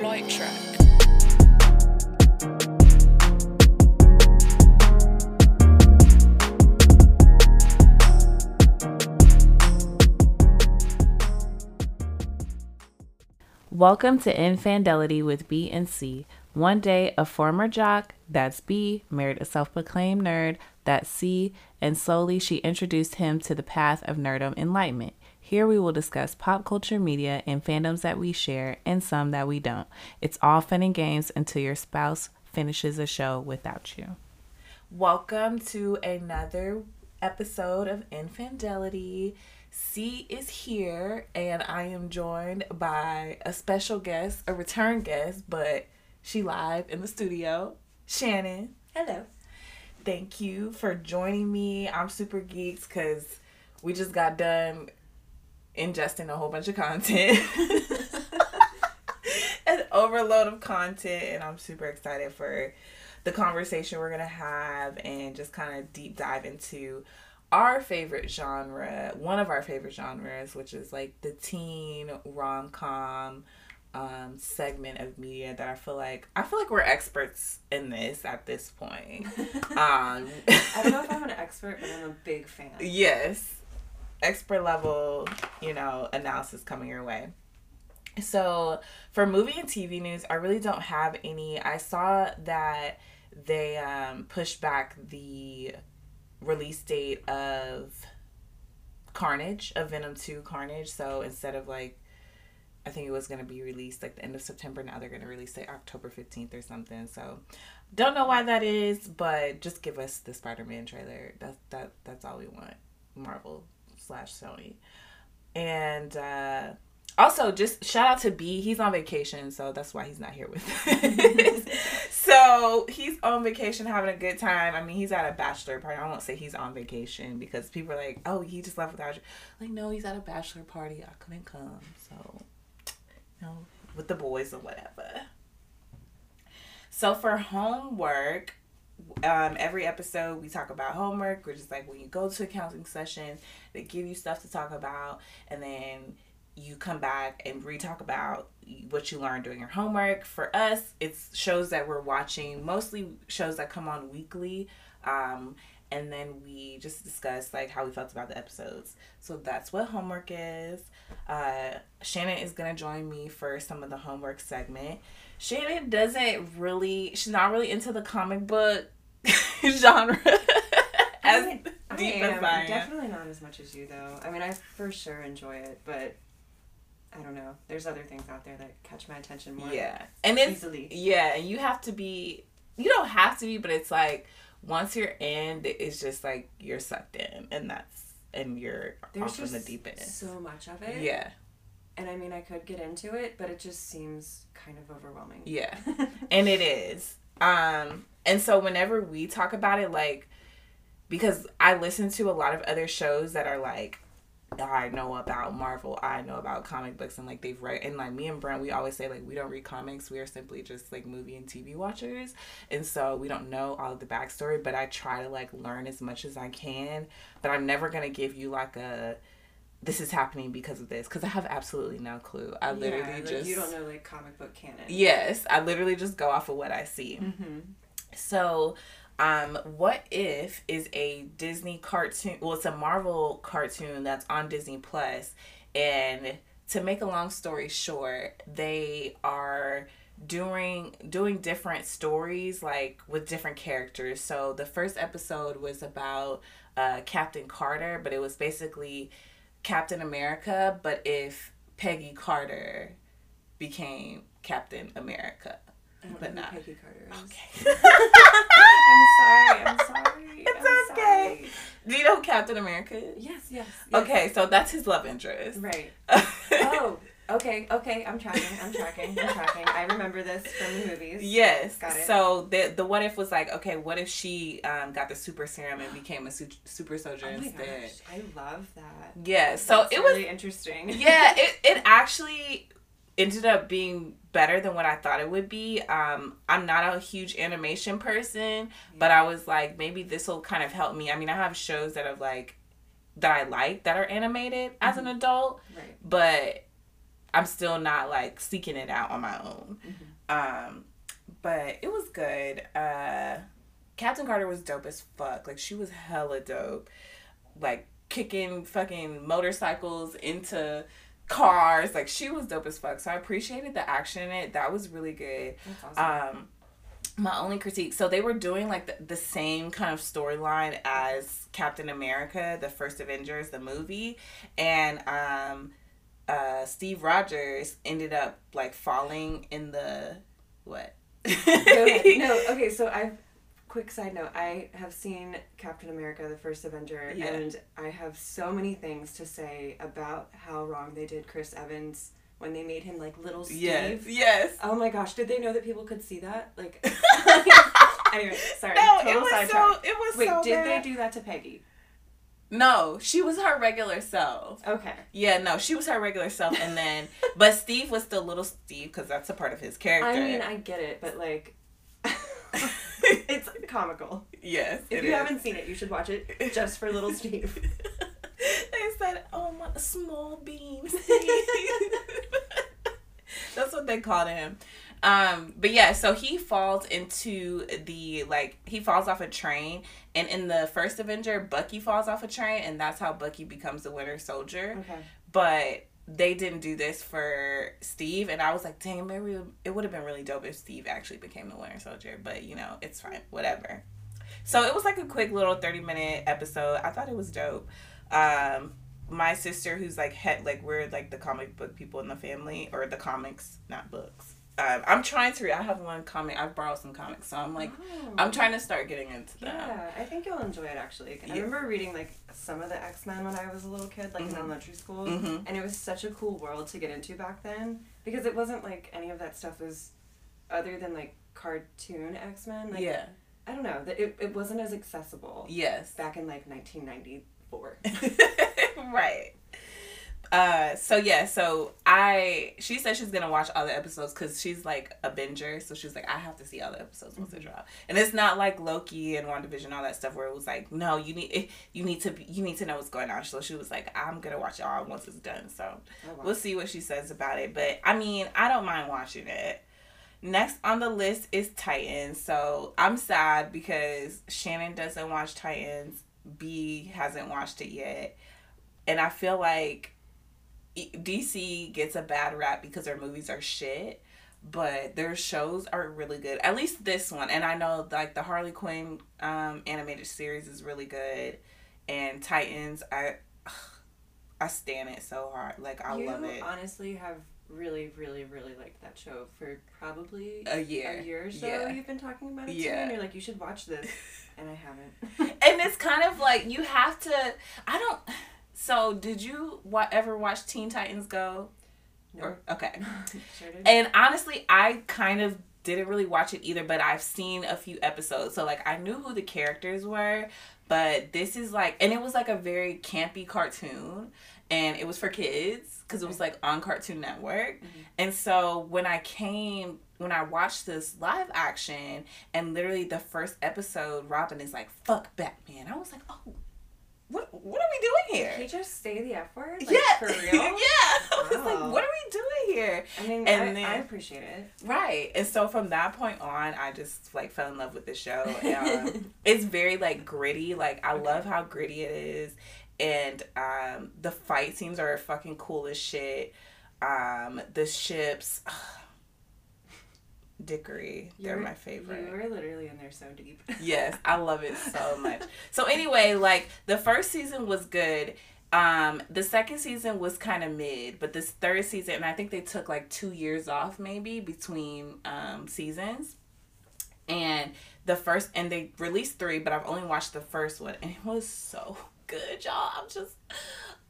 Flight track. Welcome to Infandelity with B and C. One day, a former jock, that's B, married a self proclaimed nerd, that's C, and slowly she introduced him to the path of nerdom enlightenment. Here we will discuss pop culture media and fandoms that we share and some that we don't. It's all fun and games until your spouse finishes a show without you. Welcome to another episode of Infidelity. C is here, and I am joined by a special guest, a return guest, but she live in the studio. Shannon. Hello. Thank you for joining me. I'm super geeked because we just got done ingesting a whole bunch of content. An overload of content, and I'm super excited for the conversation we're gonna have and just kind of deep dive into our favorite genre, one of our favorite genres, which is like the teen rom com um, segment of media that I feel like I feel like we're experts in this at this point. Um, I don't know if I'm an expert, but I'm a big fan. yes, expert level, you know, analysis coming your way. So for movie and TV news, I really don't have any. I saw that they um, pushed back the release date of Carnage, of Venom 2 Carnage. So instead of like, I think it was going to be released like the end of September, now they're going to release it October 15th or something. So don't know why that is, but just give us the Spider Man trailer. That's, that, that's all we want. Marvel slash Sony. And, uh, also, just shout out to B. He's on vacation, so that's why he's not here with us. so he's on vacation having a good time. I mean, he's at a bachelor party. I won't say he's on vacation because people are like, "Oh, he just left without you." Like, no, he's at a bachelor party. I couldn't come, so you know, with the boys or whatever. So for homework, um, every episode we talk about homework, which is like when you go to a counseling session, they give you stuff to talk about, and then you come back and re-talk about what you learned doing your homework. For us, it's shows that we're watching, mostly shows that come on weekly. Um, and then we just discuss like how we felt about the episodes. So that's what homework is. Uh, Shannon is gonna join me for some of the homework segment. Shannon doesn't really, she's not really into the comic book genre. as I mean, deep I am. as I am. Definitely not as much as you though. I mean, I for sure enjoy it, but I don't know. There's other things out there that catch my attention more. Yeah, and it's easily. yeah, and you have to be. You don't have to be, but it's like once you're in, it's just like you're sucked in, and that's and you're There's off in the deep end. So much of it. Yeah. And I mean, I could get into it, but it just seems kind of overwhelming. Yeah, and it is. Um, and so whenever we talk about it, like, because I listen to a lot of other shows that are like I know about Marvel, I know about comic books, and like they've read, and like me and Brent, we always say like we don't read comics, we are simply just like movie and TV watchers, and so we don't know all of the backstory. But I try to like learn as much as I can, but I'm never gonna give you like a this is happening because of this because I have absolutely no clue. I literally yeah, like just you don't know like comic book canon. Yes, I literally just go off of what I see. Mm-hmm. So um, what if is a Disney cartoon? Well, it's a Marvel cartoon that's on Disney Plus, and to make a long story short, they are doing doing different stories like with different characters. So the first episode was about uh, Captain Carter, but it was basically Captain America, but if Peggy Carter became Captain America but not Peggy Carter is. Okay. I'm sorry. I'm sorry. It's I'm okay. Sorry. Do you know who Captain America is? Yes, yes, yes. Okay, so that's his love interest. Right. oh, okay, okay. I'm tracking. I'm tracking. I'm tracking. I remember this from the movies. Yes. Got it. So the the what if was like, okay, what if she um, got the super serum and became a su- super soldier oh instead? Gosh, I love that. Yeah. So That's it really was interesting. Yeah. It it actually ended up being better than what I thought it would be. Um, I'm not a huge animation person, yeah. but I was like, maybe this will kind of help me. I mean, I have shows that have like that I like that are animated as mm-hmm. an adult, right. but I'm still not like seeking it out on my own. Mm-hmm. Um, but it was good. Uh, Captain Carter was dope as fuck. Like she was hella dope. Like kicking fucking motorcycles into cars. Like she was dope as fuck. So I appreciated the action in it. That was really good. Awesome. Um my only critique so they were doing like the, the same kind of storyline as captain america the first avengers the movie and um uh steve rogers ended up like falling in the what? No okay so i've quick side note i have seen captain america the first avenger yeah. and i have so many things to say about how wrong they did chris evans when they made him like little steve. Yes yes. Oh my gosh did they know that people could see that? Like anyway sorry no, total it was so it was wait so did bad. they do that to peggy no, she was her regular self. Okay. Yeah, no, she was her regular self, and then, but Steve was still little Steve because that's a part of his character. I mean, I get it, but like, it's comical. Yes. If you is. haven't seen it, you should watch it just for little Steve. they said, "Oh my small bean." That's what they called him. Um, but yeah, so he falls into the like he falls off a train, and in the first Avenger, Bucky falls off a train, and that's how Bucky becomes the Winter Soldier. Okay. But they didn't do this for Steve, and I was like, dang, maybe it would have been really dope if Steve actually became the Winter Soldier. But you know, it's fine, whatever. So it was like a quick little thirty minute episode. I thought it was dope. Um, my sister, who's like head, like we're like the comic book people in the family, or the comics, not books. Um, I'm trying to read. I have one comic. I've borrowed some comics, so I'm like, oh. I'm trying to start getting into them. Yeah, I think you'll enjoy it actually. Yeah. I remember reading like some of the X Men when I was a little kid, like mm-hmm. in elementary school, mm-hmm. and it was such a cool world to get into back then because it wasn't like any of that stuff was, other than like cartoon X Men. Like, yeah. I don't know that it, it wasn't as accessible. Yes. Back in like 1994. right. Uh, so yeah, so I she said she's gonna watch all the episodes because she's like a binger, so she's like I have to see all the episodes once mm-hmm. they drop. And it's not like Loki and WandaVision all that stuff where it was like no, you need you need to you need to know what's going on. So she was like I'm gonna watch it all once it's done. So oh, wow. we'll see what she says about it. But I mean I don't mind watching it. Next on the list is Titans. So I'm sad because Shannon doesn't watch Titans. B hasn't watched it yet. And I feel like DC gets a bad rap because their movies are shit, but their shows are really good. At least this one, and I know like the Harley Quinn um, animated series is really good, and Titans, I I stand it so hard. Like I you love it. Honestly, have really, really, really liked that show for probably a year. A year or so. Yeah. You've been talking about it yeah. to me, and you're like, you should watch this, and I haven't. and it's kind of like you have to. I don't so, did you wa- ever watch Teen Titans Go? No. Or, okay. sure and honestly, I kind of didn't really watch it either, but I've seen a few episodes. So, like, I knew who the characters were, but this is like, and it was like a very campy cartoon, and it was for kids because it was like on Cartoon Network. Mm-hmm. And so, when I came when I watched this live action and literally the first episode, Robin is like, fuck Batman. I was like, oh, what what are we doing here? He just say the F word? Like, yeah. For real? yeah. I was like, what are we doing here? I mean, and I, then, I appreciate it. Right. And so from that point on, I just like fell in love with the show. Um, it's very like gritty. Like I okay. love how gritty it is. And um, the fight scenes are fucking cool as shit. Um, the ships. Dickory. They're You're, my favorite. You were literally in there so deep. yes, I love it so much. So anyway, like the first season was good. Um, the second season was kind of mid, but this third season, and I think they took like two years off maybe between um, seasons. And the first, and they released three, but I've only watched the first one, and it was so good, y'all. I'm just,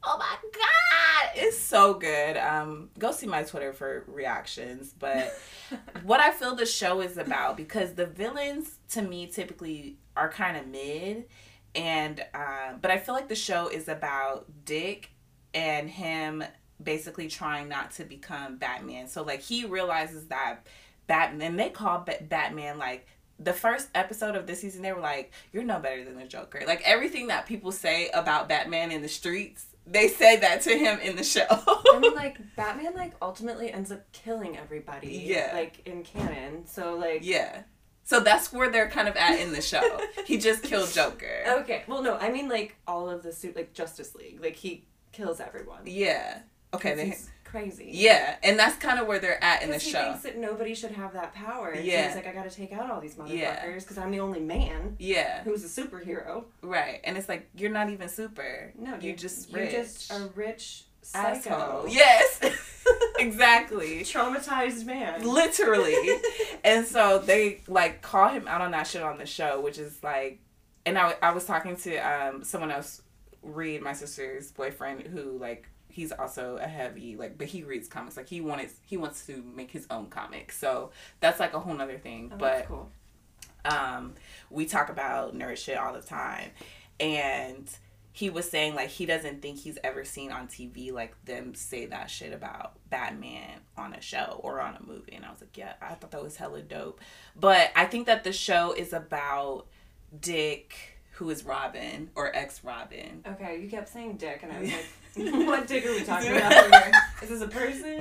oh my god. It's so good. Um go see my twitter for reactions but what i feel the show is about because the villains to me typically are kind of mid and uh, but i feel like the show is about dick and him basically trying not to become batman. So like he realizes that batman and they call batman like the first episode of this season, they were like, "You're no better than the Joker." Like everything that people say about Batman in the streets, they say that to him in the show. I mean, like Batman, like ultimately ends up killing everybody. Yeah. Like in canon, so like. yeah. So that's where they're kind of at in the show. he just killed Joker. Okay. Well, no, I mean like all of the suit, like Justice League, like he kills everyone. Yeah. Okay. They, crazy. yeah, and that's kind of where they're at in the he show. thinks that nobody should have that power. And Yeah. So he's like, I gotta take out all these motherfuckers because I'm the only man Yeah. who's a superhero. Right. And it's like you're not even super. No, you're you just you're just a rich psycho. asshole. Yes. exactly. Traumatized man. Literally. and so they like call him out on that shit on the show, which is like, and I, I was talking to um someone else, Reed, my sister's boyfriend, who like he's also a heavy like, but he reads comics. Like he wanted he wants to make his own comics. So that's like a whole nother thing. Oh, but cool. um, we talk about nerd shit all the time, and he was saying like he doesn't think he's ever seen on TV like them say that shit about Batman on a show or on a movie, and I was like, yeah, I thought that was hella dope, but I think that the show is about Dick, who is Robin or ex Robin. Okay, you kept saying dick, and I was like, what dick are we talking about? Is this a person?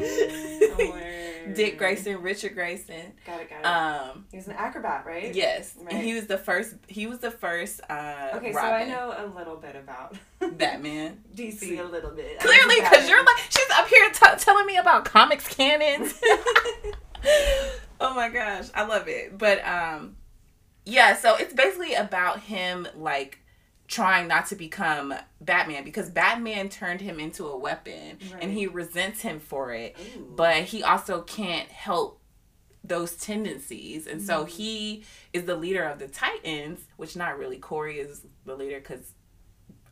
Or... Dick Grayson, Richard Grayson. Got it, got it. Um, he was an acrobat, right? yes, Right. and he was the first. He was the first. Uh, Okay, Robin, so I know a little bit about Batman. DC a little bit. Clearly, because you're like, she's up here t- telling me about comics canons. oh my gosh, I love it. But um, yeah, so it's basically about him like trying not to become Batman because Batman turned him into a weapon Right. and he resents him for it. Ooh. But he also can't help those tendencies. And so Mm. he is the leader of the Titans, which not really Kory is the leader because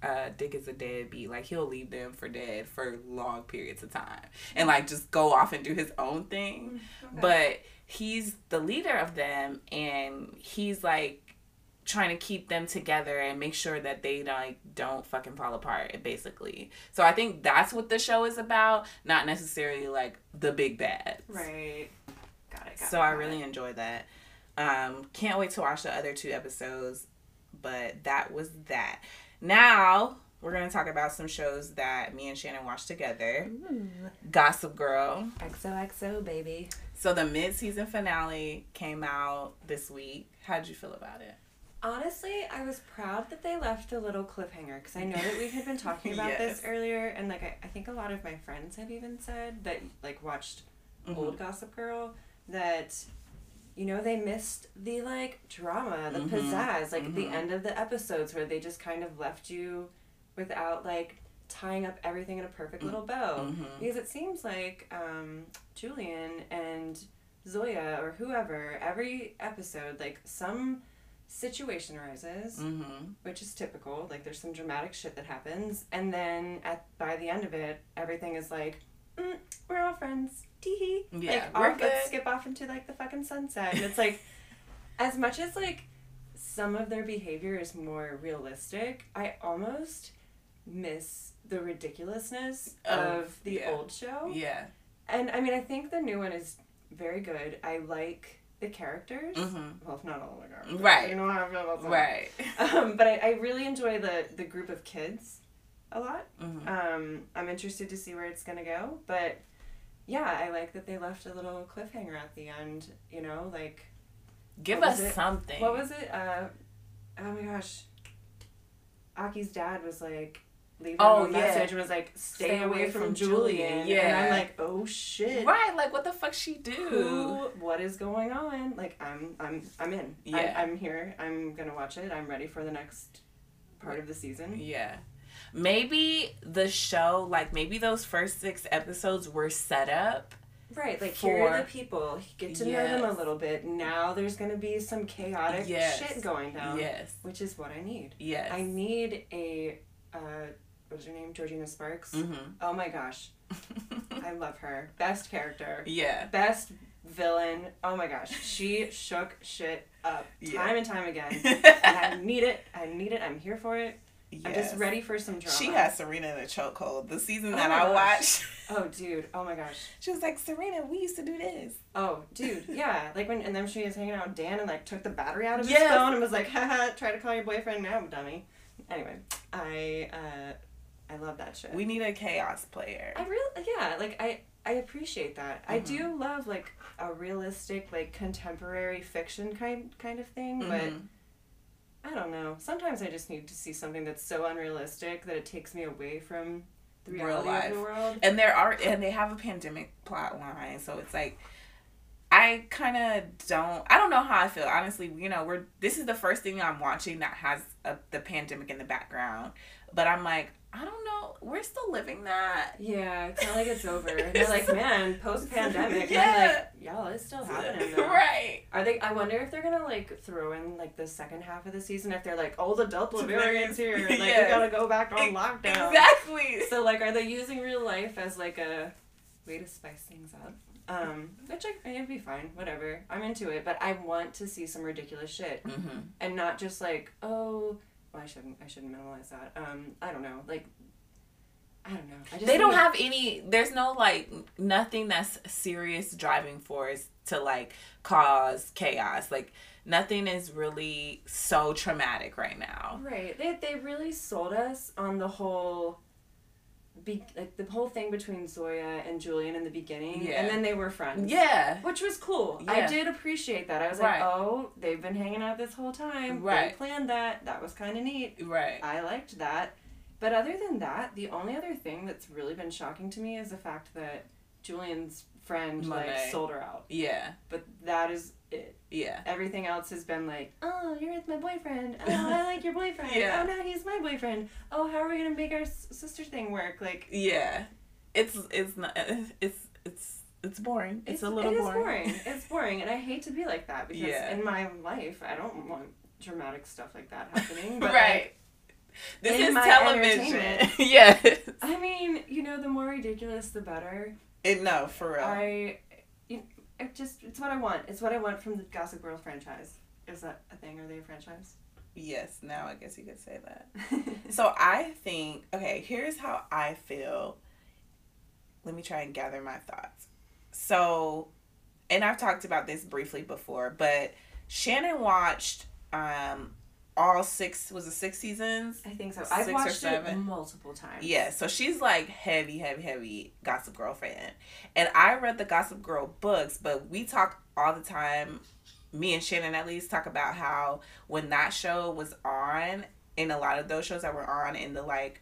uh, Dick is a deadbeat. Like he'll leave them for dead for long periods of time and like just go off and do his own thing. Okay. But he's the leader of them and he's like trying to keep them together and make sure that they like don't fucking fall apart basically. So I think that's what the show is about, not necessarily like the big bad. Right. Got it. Got So it, I really it. enjoyed that. Um, can't wait to watch the other two episodes, but that was that. Now we're gonna talk about some shows that me and Shannon watched together. Gossip Girl. XOXO baby. So the mid-season finale came out this week. How'd you feel about it? Honestly, I was proud that they left a little cliffhanger because I know that we had been talking about Yes. this earlier, and like I, I think a lot of my friends have even said that like watched Mm-hmm. old Gossip Girl that you know they missed the like drama, the Mhm. pizzazz, like at the end of the episodes where they just kind of left you without like tying up everything in a perfect little bow. Mhm. Because it seems like um, Julien and Zoya or whoever, every episode, like some situation arises, Mm-hmm. which is typical. Like there's some dramatic shit that happens, and then at by the end of it, everything is like, mm, we're all friends. Tee Yeah, like we're off, let's good. skip off into like the fucking sunset, and it's like, as much as like some of their behavior is more realistic, I almost miss the ridiculousness Of- of the yeah. old show. Yeah. And I mean, I think the new one is very good. I like the characters. Mhm. Well, if not all the characters. Right. You know how I feel about some. Right. Um, but I, I really enjoy the, the group of kids a lot. hmm Um, I'm interested to see where it's going to go. But yeah, I like that they left a little cliffhanger at the end. You know, like, Give us something. what was it? Uh, oh my gosh. Aki's dad was like, leaving Oh, a yeah. message and was like, stay, away, from, Julien. And Yeah. I'm like, oh shit. Right, like what the fuck she do? who what is going on like i'm i'm i'm in Yeah. I, i'm here i'm gonna watch it i'm ready for the next part of the season Yeah. Maybe the show, like maybe those first six episodes were set up. right like here are the people get to know them a little bit now there's gonna be some chaotic Yes. shit going down Yes. which is what i need Yes. i need a uh what's her name georgina sparks mm-hmm. oh my gosh i love her best character yeah. best villain oh my gosh she shook shit up Yeah. time and time again and I need it. I need it. I'm here for it. Yes. I'm just ready for some drama. She has Serena in a chokehold. The season oh that I gosh. watched. Oh, dude. Oh my gosh. She was like, Serena, we used to do this. Oh, dude. Yeah. Like when, and then she was hanging out with Dan and like took the battery out of his yes. phone and was like, haha, try to call your boyfriend now, dummy. Anyway, I, uh, I love that shit. We need a chaos player. I really, yeah. Like I, I appreciate that. Mm-hmm. I do love like a realistic, like contemporary fiction kind kind of thing, mm-hmm. but I don't know. Sometimes I just need to see something that's so unrealistic that it takes me away from the reality Real life. of the world. And there are and they have a pandemic plot line, so it's like I kind of don't. I don't know how I feel honestly. You know, we're this is the first thing I'm watching that has a, the pandemic in the background, but I'm like, I don't know. We're still living that. Yeah, it's not like it's over. they're like, man, post pandemic. Yeah. like, y'all, it's still happening though. Right. Are they? I wonder if they're gonna like throw in like the second half of the season if they're like, oh, the Delta variant's here, like yes. we gotta go back on lockdown. Exactly. So like, are they using real life as like a way to spice things up? Um, which I, it'd be fine, whatever. I'm into it, but I want to see some ridiculous shit, mm-hmm. and not just like, oh, well, I shouldn't. I shouldn't minimize that. Um, I don't know. Like, I don't know. I just they don't have any. There's no like nothing that's serious driving force to like cause chaos. Like nothing is really so traumatic right now. Right. They they really sold us on the whole be like the whole thing between Zoya and Julien in the beginning, yeah. and then they were friends. Yeah, which was cool. Yeah. I did appreciate that. I was right. like, oh, they've been hanging out this whole time. Right, they planned that. That was kind of neat. Right, I liked that. But other than that, the only other thing that's really been shocking to me is the fact that Julien's friend Monet. like sold her out. Yeah, but that is it. Yeah. Everything else has been like, oh, you're with my boyfriend. Oh, I like your boyfriend. yeah. Oh, now he's my boyfriend. Oh, how are we gonna make our s- sister thing work? Like. Yeah, it's it's not uh, it's it's it's boring. It's, it's a little it boring. boring. it's boring, and I hate to be like that because yeah. in my life I don't want dramatic stuff like that happening. But right. Like, this is television. yes. I mean, you know, the more ridiculous, the better. It no, for real. I it just it's what I want. It's what I want from the Gossip Girl franchise. Is that a thing? Are they a franchise? Yes, now I guess you could say that. so I think okay, here's how I feel. Let me try and gather my thoughts. So, and I've talked about this briefly before, but Shannon watched um all six was it six seasons? I think so. Six I've watched it multiple times. Yeah, so she's like heavy, heavy, heavy Gossip Girl fan, and I read the Gossip Girl books, but we talk all the time. Me and Shannon at least talk about how when that show was on, in a lot of those shows that were on in the like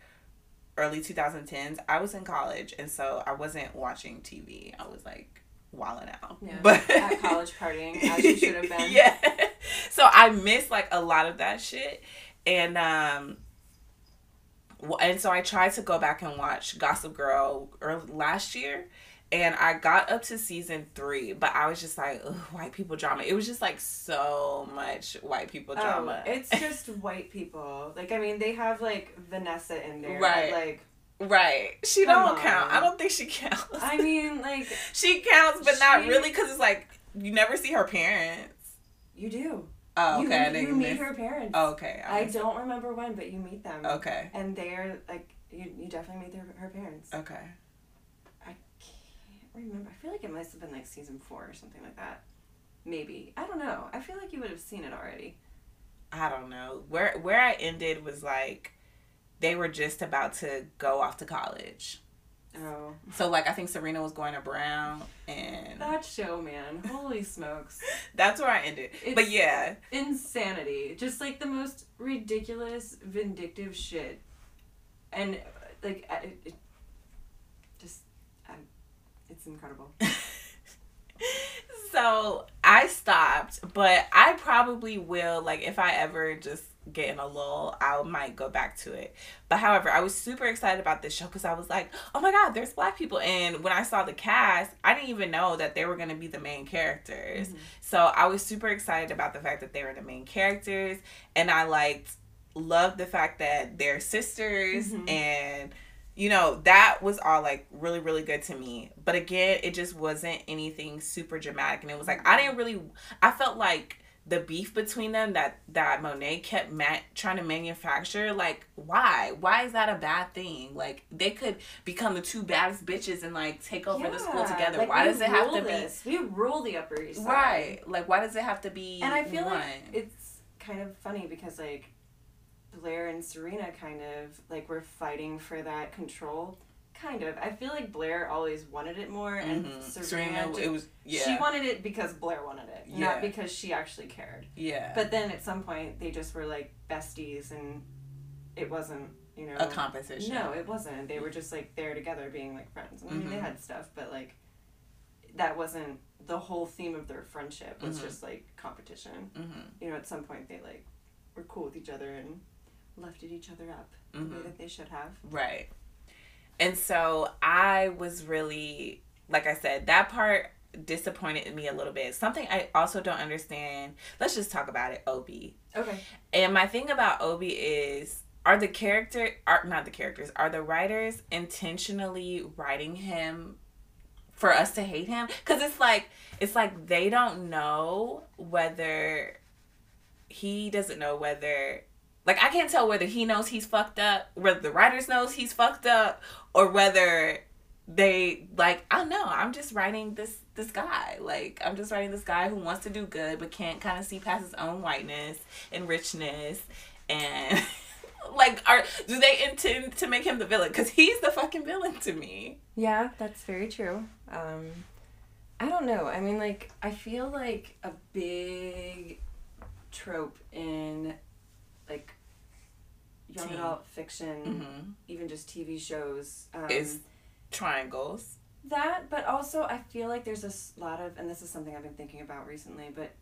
early 2010s, I was in college, and so I wasn't watching TV. I was like wilding out. Yeah. But at college partying as you should have been. Yeah. So I miss like a lot of that shit. And um and so I tried to go back and watch Gossip Girl early, last year and I got up to season three, but I was just like, white people drama. It was just like so much white people oh, drama. Oh, it's just white people. Like I mean, they have like Vanessa in there, right? Like Right. She Come don't on. count. I don't think she counts. I mean, like she counts, but she... not really, because it's like you never see her parents. You do. Oh, okay. You, you meet miss... her parents. Oh, okay. I, I don't remember when, but you meet them. Okay. And they're like, you, you definitely meet their, her parents. Okay. I can't remember. I feel like it must have been like season four or something like that. Maybe. I don't know. I feel like you would have seen it already. I don't know. Where where I ended was like they were just about to go off to college. Oh. So like I think Serena was going to Brown and that show, man. Holy smokes. That's where I ended. It's but yeah. Insanity. Just like the most ridiculous, vindictive shit. And like it, it just um, it's incredible. so I stopped, but I probably will like if I ever just getting a lull, I might go back to it. But however, I was super excited about this show because I was like, oh my god, there's black people. And when I saw the cast, I didn't even know that they were going to be the main characters. Mm-hmm. So I was super excited about the fact that they were the main characters. And I liked, loved the fact that they're sisters mm-hmm. and you know that was all like really really good to me but again it just wasn't anything super dramatic and it was like i didn't really i felt like the beef between them that that Monet kept ma- trying to manufacture. Like, why? Why is that a bad thing? Like, they could become the two baddest bitches and like take over yeah, the school together. Like, why does it have to this. be? We rule the Upper East Side. Right. Like, why does it have to be? And I feel one? like it's kind of funny because like Blair and Serena kind of like were fighting for that control Kind of. I feel like Blair always wanted it more, and mm-hmm. Serena, Serena, it was yeah. She wanted it because Blair wanted it, yeah. not because she actually cared. Yeah. But then at some point they just were like besties, and it wasn't you know a competition. No, it wasn't. They were just like there together, being like friends. I mean, mm-hmm. they had stuff, but like that wasn't the whole theme of their friendship. Was mm-hmm. just like competition. Mm-hmm. You know, at some point they like were cool with each other and lifted each other up the way mm-hmm. that they should have. Right. And so I was really, like I said, that part disappointed me a little bit. Something I also don't understand. Let's just talk about it. Obi. Okay. And my thing about Obi is are the character are not the characters are the writers intentionally writing him for us to hate him because it's like it's like they don't know whether he doesn't know whether like I can't tell whether he knows he's fucked up, whether the writers knows he's fucked up, or whether they like I don't know. I'm just writing this this guy. Like I'm just writing this guy who wants to do good but can't kind of see past his own whiteness and richness and like are do they intend to make him the villain cuz he's the fucking villain to me. Yeah, that's very true. Um I don't know. I mean like I feel like a big trope in like young Teen. adult fiction, mm-hmm. even just TV shows. Um, is triangles. That, but also I feel like there's a lot of, and this is something I've been thinking about recently, but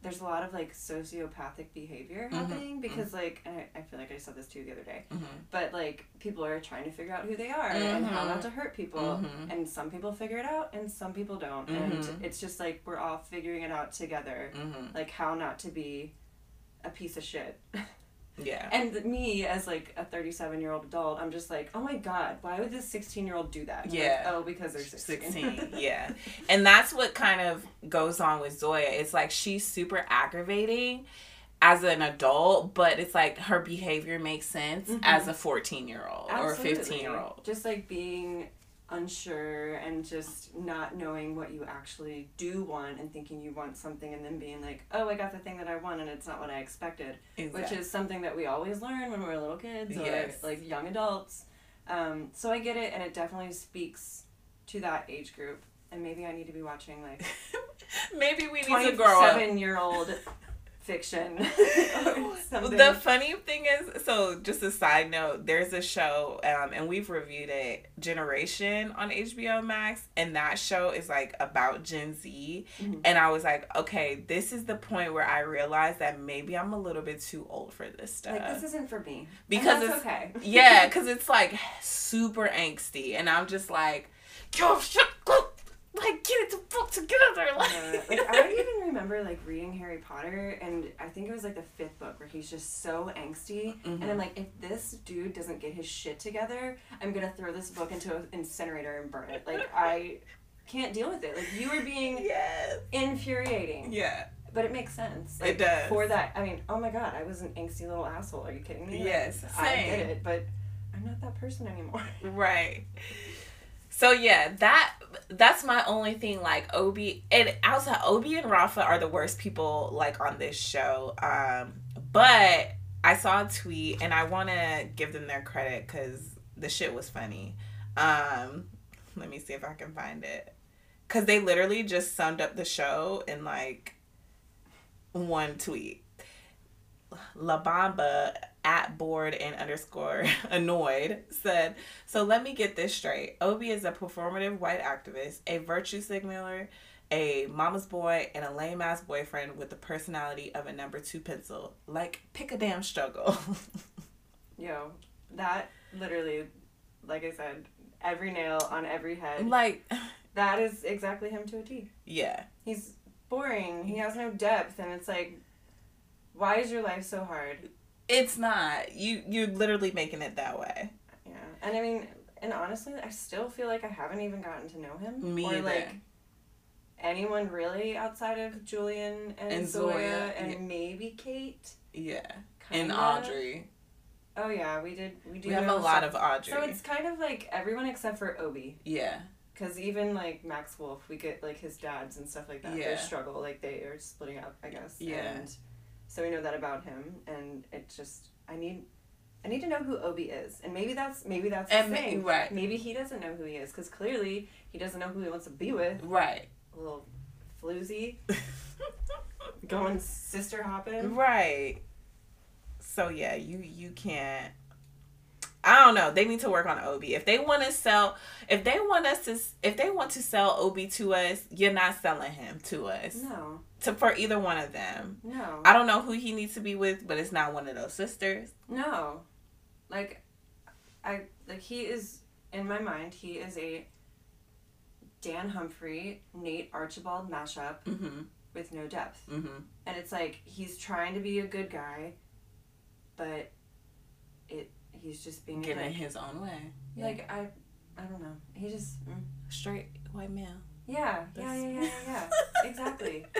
there's a lot of like sociopathic behavior mm-hmm. happening mm-hmm. because like I, I feel like I said this too the other day, mm-hmm. but like people are trying to figure out who they are and how not mm-hmm. to hurt people, mm-hmm. and some people figure it out and some people don't, and it's just like we're all figuring it out together, like how not to be a piece of shit. Yeah. And me as like a 37 year old adult, I'm just like, oh my god, why would this 16 year old do that? Yeah. Like, oh, because they're 16. 16. yeah. And that's what kind of goes on with Zoya. It's like she's super aggravating as an adult, but it's like her behavior makes sense mm-hmm. as a 14 year old or a 15 year old. Just like being unsure and just not knowing what you actually do want and thinking you want something and then being like, oh, I got the thing that I want and it's not what I expected. Exactly. Which is something that we always learn when we're little kids or yes. like young adults. Um, so I get it and it definitely speaks to that age group. And maybe I need to be watching like maybe we need to grow up. Seven year old fiction. the funny thing is, so just a side note, there's a show, um, and we've reviewed it, Generation on HBO Max, and that show is like about Gen Z, mm-hmm. and I was like, okay, this is the point where I realized that maybe I'm a little bit too old for this stuff. Like this isn't for me. Because it's okay. yeah, because it's like super angsty, and I'm just like, yo, shut up like get it the fuck together. Like, yeah. like I even remember like reading Harry Potter, and I think it was like the fifth book where he's just so angsty, mm-hmm. and I'm like, if this dude doesn't get his shit together, I'm gonna throw this book into an incinerator and burn it. Like I can't deal with it. Like you were being yes. infuriating. Yeah. But it makes sense. Like, it does. For that, I mean, oh my god, I was an angsty little asshole. Are you kidding me? Yes. Like, I get it, but I'm not that person anymore. Right. So yeah, that that's my only thing. Like Obi and outside Obi and Rafa are the worst people like on this show. Um, but I saw a tweet and I want to give them their credit because the shit was funny. Um, let me see if I can find it. Cause they literally just summed up the show in like one tweet. La Bamba at bored and underscore annoyed said, So let me get this straight. Obi is a performative white activist, a virtue signaler, a mama's boy, and a lame ass boyfriend with the personality of a number two pencil. Like, pick a damn struggle. Yo, that literally, like I said, every nail on every head. Like, that is exactly him to a T. Yeah. He's boring. He has no depth, and it's like, why is your life so hard? It's not. You you're literally making it that way. Yeah, and I mean, and honestly, I still feel like I haven't even gotten to know him. Me or either. like anyone really outside of Julien and, And Zoya, Zoya, and yeah. maybe Kate. Yeah. And Kinda. Audrey. Oh yeah, we did. We do. We have a lot of Audrey. So it's kind of like everyone except for Obi, yeah. because even like Max Wolfe, we get like his dads and stuff like that. Yeah. They struggle, like they are splitting up, I guess. Yeah. And so we know that about him, and it just I need. I need to know who Obi is, and maybe that's maybe that's the And ma- thing. right. Maybe he doesn't know who he is, because clearly he doesn't know who he wants to be with. Right. A little floozy, going sister hopping. Right. So yeah, you you can't. I don't know. They need to work on Obi. If they want to sell, if they want us to, if they want to sell Obi to us, you're not selling him to us. No, To for either one of them. no. I don't know who he needs to be with, but it's not one of those sisters. No, like, I like he is in my mind. He is a Dan Humphrey, Nate Archibald mashup Mm-hmm. with no depth, Mm-hmm. and it's like he's trying to be a good guy, but it he's just being a Getting dick. his own way. Like I, I don't know. He just mm. Straight white male. yeah yeah yeah yeah yeah, yeah. exactly.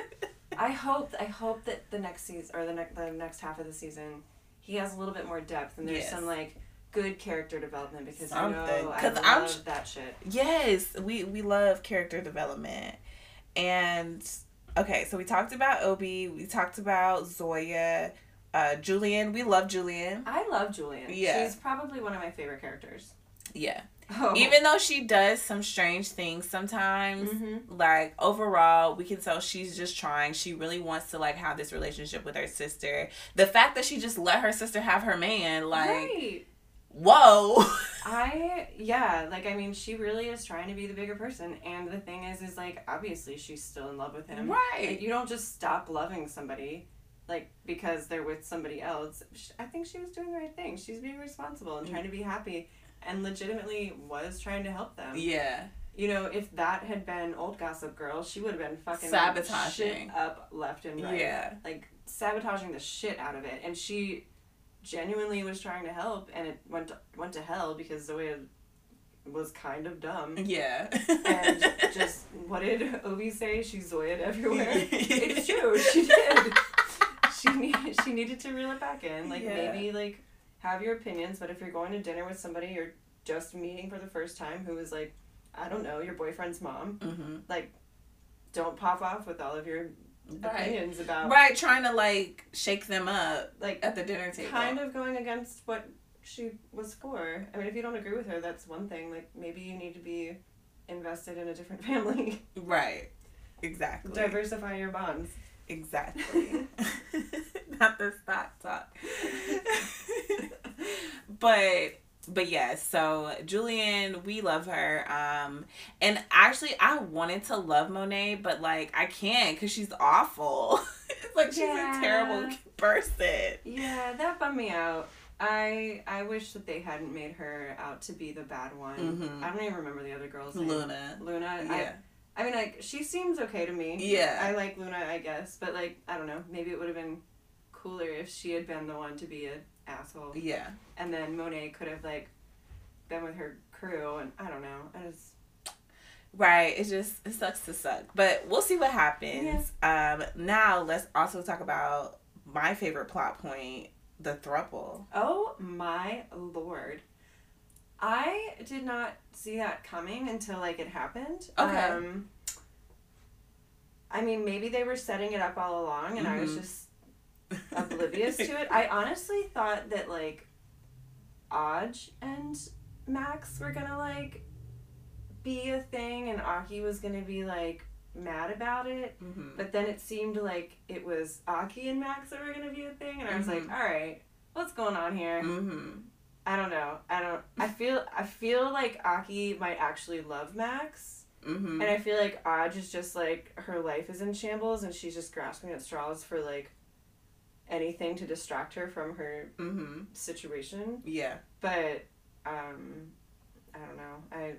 I hope I hope that the next season or the next the next half of the season, he has a little bit more depth and there's Yes. some like good character development because Something. you know I love I'm that shit. Yes, we we love character development. And okay, so we talked about Obi, we talked about Zoya, uh Julien. We love Julien. I love Julien. Yeah. she's probably one of my favorite characters. Yeah. Oh. Even though she does some strange things sometimes, hmm like overall we can tell she's just trying. She really wants to like have this relationship with her sister. The fact that she just let her sister have her man, like right. whoa. I yeah, like I mean, she really is trying to be the bigger person, and the thing is, is like obviously she's still in love with him. Like, right. you don't just stop loving somebody, like because they're with somebody else. I think she was doing the right thing. She's being responsible and trying to be happy, and legitimately was trying to help them. Yeah. You know, if that had been old Gossip Girl, she would have been fucking Sabotaging. up left and right. Yeah. like sabotaging the shit out of it, and she genuinely was trying to help, and it went to, went to hell because Zoe was kind of dumb. Yeah. And just what did Obi say? She Zoyed everywhere. it's true. She did. She need, she needed to reel it back in. Like Yeah. maybe like have your opinions, but if you're going to dinner with somebody you're just meeting for the first time who is like, I don't know, your boyfriend's mom, hmm don't pop off with all of your Right. opinions about Right, trying to like shake them up like at the dinner table. kind of going against what she was for. I mean, if you don't agree with her, that's one thing. Like maybe you need to be invested in a different family. Right. Exactly. Diversify your bonds. Exactly. Not the stock talk. but but yeah, so Julien, we love her. Um and actually I wanted to love Monet, but like I can't because she's awful. it's like she's Yeah. a terrible person. Yeah, that bummed me out. I I wish that they hadn't made her out to be the bad one. Mhm. I don't even remember the other girl's name. Luna. Luna. Yeah. I, I mean, like she seems okay to me. Yeah. I like Luna, I guess, but like I don't know. Maybe it would have been cooler if she had been the one to be an asshole, Yeah. and then Monet could have like been with her crew, and I don't know. I just Right. It just it sucks to suck. But we'll see what happens. Um now let's also talk about my favorite plot point, the thruple. Oh my lord. I did not see that coming until like it happened. Okay. Um I mean maybe they were setting it up all along and I was Mhm. just oblivious to it. I honestly thought that like Aj and Max were gonna like be a thing and Aki was gonna be like mad about it. Mhm. But then it seemed like it was Aki and Max that were gonna be a thing, and I was like, Mhm. all right, what's going on here? I don't know. I don't. I feel. I feel like Aki might actually love Max, Mhm. and I feel like Aj is just like her life is in shambles, and she's just grasping at straws for like anything to distract her from her Mhm. situation. Yeah. But um, I don't know. I.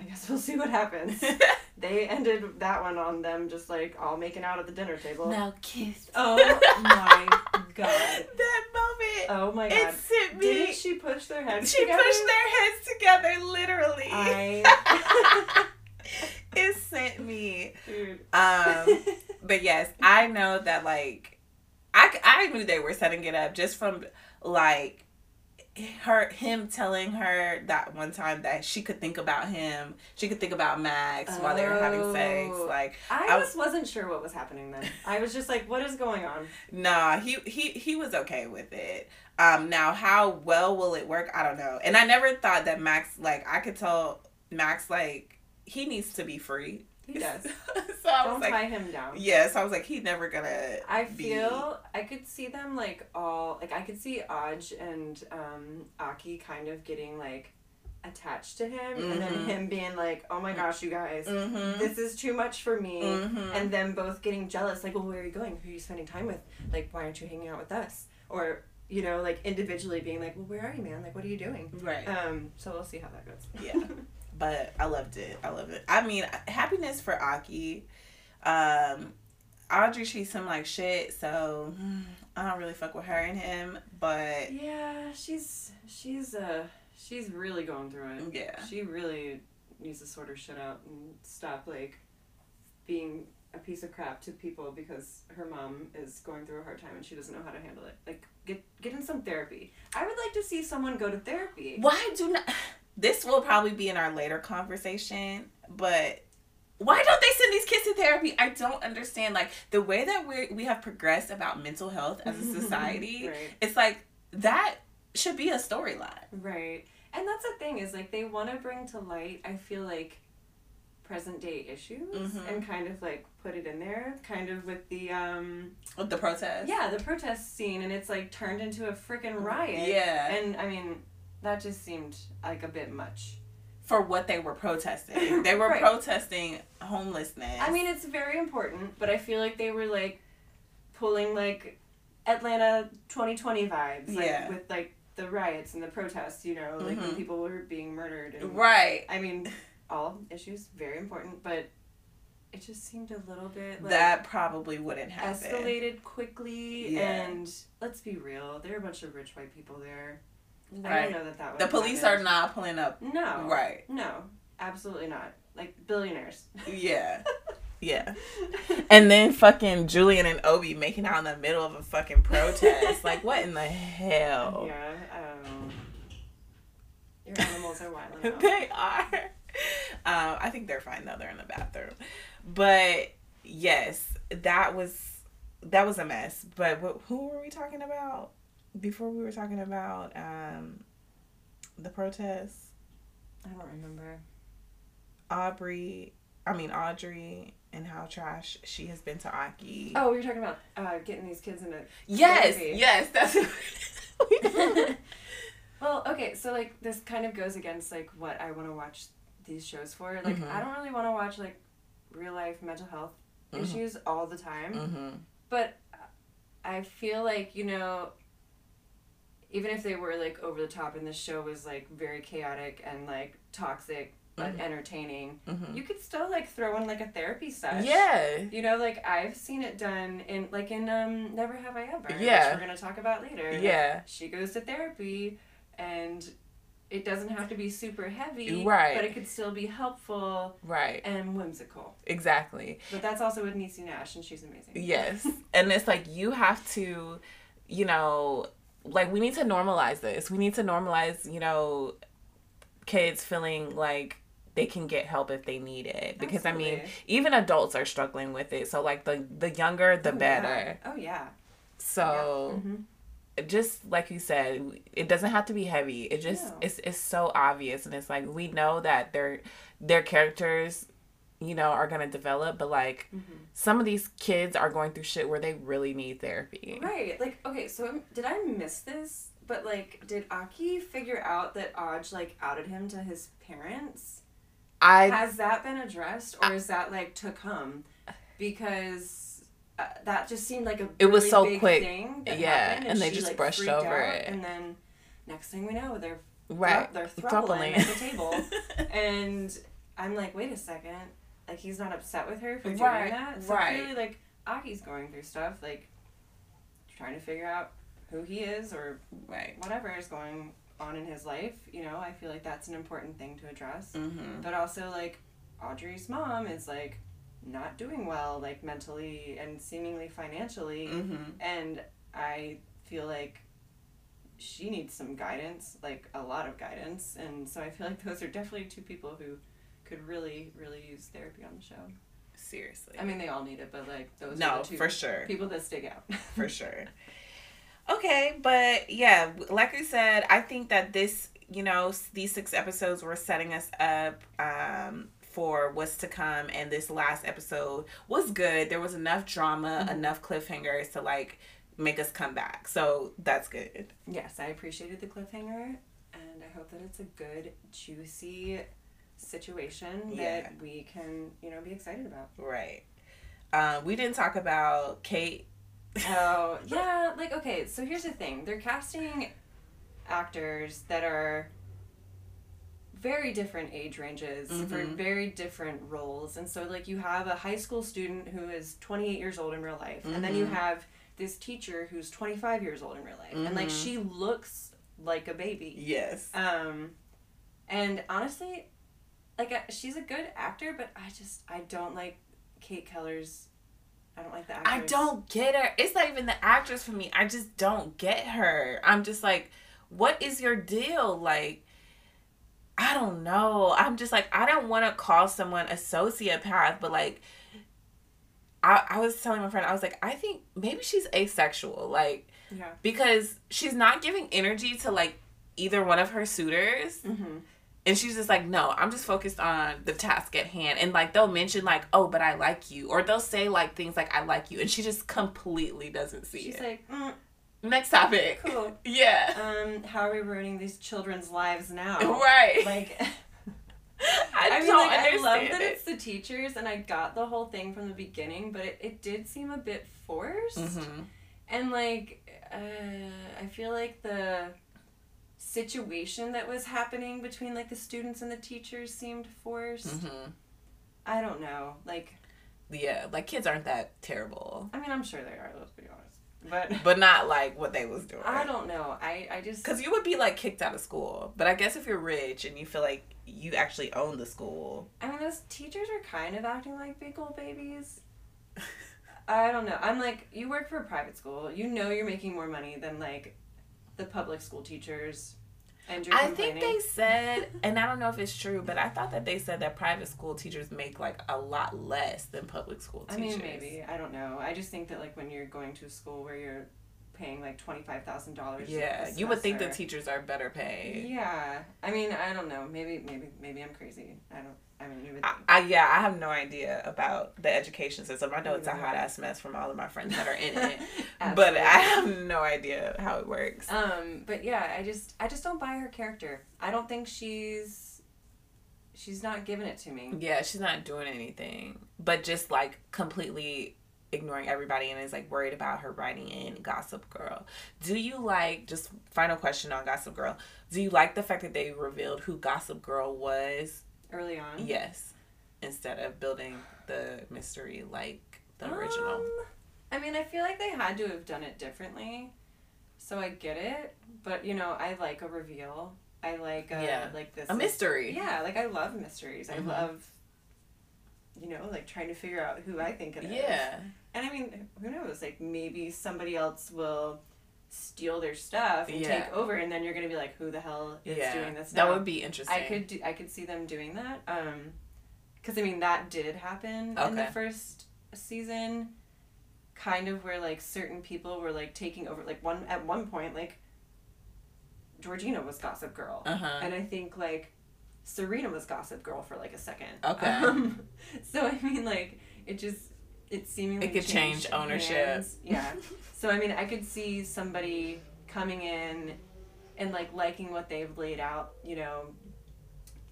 I guess we'll see what happens. they ended that one on them just like all making out at the dinner table. now kiss. Oh my god. That moment. Oh my god. it sent me. Didn't she push their heads she together? pushed their heads together, literally. I it sent me. dude. Um, but yes, I know that like I I knew they were setting it up just from like her him telling her that one time that she could think about him she could think about max oh, while they were having sex oh. like i, I just wasn't sure what was happening then. I was just like what is going on? Nah he he he was okay with it. Um now how well will it work? I don't know. And i never thought that max like i could tell max like he needs to be free he does. so I Don't was like, tie him down. Yes, yeah, so I was like, he's never gonna. I feel I could see them like all like I could see Aj and um, Aki kind of getting like attached to him mm-hmm. and then mm-hmm. him being like oh my gosh you guys mm-hmm. this is too much for me mm-hmm. and them both getting jealous like well where are you going who are you spending time with like why aren't you hanging out with us or you know like individually being like well where are you man like what are you doing right um so we'll see how that goes yeah but I loved it. I love it. I mean, happiness for Aki. Um, Audrey treats him like shit, so I don't really fuck with her and him. But yeah, she's she's uh she's really going through it. Yeah, she really needs to sort her shit out and stop like being a piece of crap to people because her mom is going through a hard time and she doesn't know how to handle it. Like get get in some therapy. I would like to see someone go to therapy. Why do not this will probably be in our later conversation, but why don't they send these kids to therapy? I don't understand. Like the way that we we have progressed about mental health as a society, right. it's like that should be a storyline. Right. And that's the thing is like they want to bring to light, I feel like present day issues mm-hmm. and kind of like put it in there kind of with the um with the protest. Yeah, the protest scene and it's like turned into a freaking riot. Yeah. And I mean, that just seemed like a bit much for what they were protesting. They were right. protesting homelessness. I mean, it's very important, but I feel like they were like pulling like Atlanta 2020 vibes, like, yeah. with like the riots and the protests. You know, like mm-hmm. when people were being murdered. And, right. I mean, all issues very important, but it just seemed a little bit like that probably wouldn't happen. Escalated quickly, yeah. and let's be real, there are a bunch of rich white people there. Right. I don't know that that The police are not pulling up. No. Right. No, absolutely not. Like billionaires. Yeah. Yeah. And then fucking Julien and Obie making out in the middle of a fucking protest. like, what in the hell? Yeah, um, your animals are wild. Enough. they are. Um, I think they're fine though. They're in the bathroom. But yes, that was that was a mess. But who were we talking about? Before we were talking about um, the protests. I don't remember. Aubrey, I mean Audrey, and how trash she has been to Aki. Oh, you're talking about uh, getting these kids in a yes, therapy. yes, that's. well, okay, so like this kind of goes against like what I want to watch these shows for. Like mm-hmm. I don't really want to watch like real life mental health mm-hmm. issues all the time, mm-hmm. but I feel like you know even if they were like over the top and the show was like very chaotic and like toxic but mm-hmm. entertaining, mm-hmm. you could still like throw in like a therapy session. Yeah. You know, like I've seen it done in like in um Never Have I Ever. Yeah. Which we're gonna talk about later. Yeah. Like, she goes to therapy and it doesn't have to be super heavy, right? But it could still be helpful, right? And whimsical. Exactly. But that's also with Niecy Nash, and she's amazing. Yes, and it's like you have to, you know, like we need to normalize this. We need to normalize, you know, kids feeling like they can get help if they need it because Absolutely. I mean even adults are struggling with it. So like the the younger the oh, better. Yeah. Oh yeah. So yeah. Mm-hmm. just like you said, it doesn't have to be heavy. It just no. it's it's so obvious and it's like we know that their their characters you know, are gonna develop, but like mm-hmm. some of these kids are going through shit where they really need therapy. Right. Like, okay, so did I miss this? But like, did Aki figure out that Aj like outed him to his parents? I has that been addressed, or I, is that like to come? Because uh, that just seemed like a it was so quick. yeah, and, and, they she, just like, brushed over it, and then next thing we know, they're right, they're throttling at the table, and I'm like, wait a second like he's not upset with her for doing right, that. So right. clearly, like Aki's going through stuff, like trying to figure out who he is or right. whatever is going on in his life. You know, I feel like that's an important thing to address. Mm-hmm. But also, like Audrey's mom is like not doing well, like mentally and seemingly financially. Mm-hmm. And I feel like she needs some guidance, like a lot of guidance. And so I feel like those are definitely two people who could really, really use therapy on the show. Seriously. I mean, they all need it, but like those no, are the two for sure. people that stick out. for sure. Okay, but yeah, like I said, I think that this, you know, these six episodes were setting us up um, for what's to come, and this last episode was good. There was enough drama, Mhm. enough cliffhangers to like make us come back. So that's good. Yes, I appreciated the cliffhanger, and I hope that it's a good, juicy situation Yeah. that we can, you know, be excited about. Right. Um, we didn't talk about Kate. Oh, yeah, like, okay, so here's the thing they're casting actors that are very different age ranges for Mhm. very different roles. And so, like, you have a high school student who is 28 years old in real life, and then you Mhm. have this teacher who's 25 years old in real life. And, like, Mhm. she looks like a baby. Yes. Um, and honestly, like uh, she's a good actor, but I just I don't like Kate Keller's. I don't like the actress. I don't get her. It's not even the actress for me. I just don't get her. I'm just like, what is your deal? Like, I don't know. I'm just like, I don't want to call someone a sociopath, but like, I, I was telling my friend, I was like, I think maybe she's asexual. Like, Yeah. because she's not giving energy to like either one of her suitors. Mm-hmm. And she's just like, no, I'm just focused on the task at hand. And like they'll mention like, oh, but I like you, or they'll say like things like I like you, and she just completely doesn't see She's it. like, mm, Next topic. cool. Yeah. Um, how are we ruining these children's lives now? Right. Like, I, I, mean, like, I love that it. it's the teachers, and I got the whole thing from the beginning, but it, it did seem a bit forced. Mhm. And like, uh, I feel like the situation that was happening between like the students and the teachers seemed forced. Mhm. I don't know. Like, Yeah, like kids aren't that terrible, I mean, I'm sure they are. Let's be honest. But but not like what they was doing. I don't know. I I just Because you would be like kicked out of school. But I guess if you're rich and you feel like you actually own the school. I mean, those teachers are kind of acting like big old babies. I don't know. I'm like, you work for a private school. You know you're making more money than like the public school teachers, and I think they said, and I don't know if it's true, but I thought that they said that private school teachers make like a lot less than public school teachers. I mean, maybe. I don't know. I just think that like when you're going to a school where you're paying like twenty five thousand dollars. Yeah, you would think the teachers are better paid. Yeah, I mean, I don't know. Maybe, maybe, maybe I'm crazy. I don't. I mean, you would. I. I yeah, I have no idea about the education system. I know it's a hot ass mess from all of my friends that are in it, but I have no idea how it works. Um, but yeah, I just, I just don't buy her character. I don't think she's, she's not giving it to me. Yeah, she's not doing anything, but just like completely ignoring everybody and is like worried about her writing in Gossip Girl. Do you like just final question on Gossip Girl? Do you like the fact that they revealed who Gossip Girl was? Early on. Yes, instead of building the mystery like the original. Um, I mean, I feel like they had to have done it differently, so I get it. But you know, I like a reveal. I like a, Yeah. like this A mystery. Yeah, like I love mysteries. Mhm. I love, you know, like trying to figure out who I think it is. Yeah. And I mean, who knows? Like maybe somebody else will steal their stuff and Yeah. take over, and then you're gonna be like, who the hell is yeah. doing this Now? that would be interesting. I could do, I could see them doing that. Um, because I mean that did happen in the first season, kind of where like certain people were like taking over. Like one at one point, like Georgina was Gossip Girl, Uh huh. and I think like Serena was Gossip Girl for like a second. Okay. Um, so I mean, like it just it seemingly It could change ownership. hands. Yeah. So I mean, I could see somebody coming in and like liking what they've laid out, you know,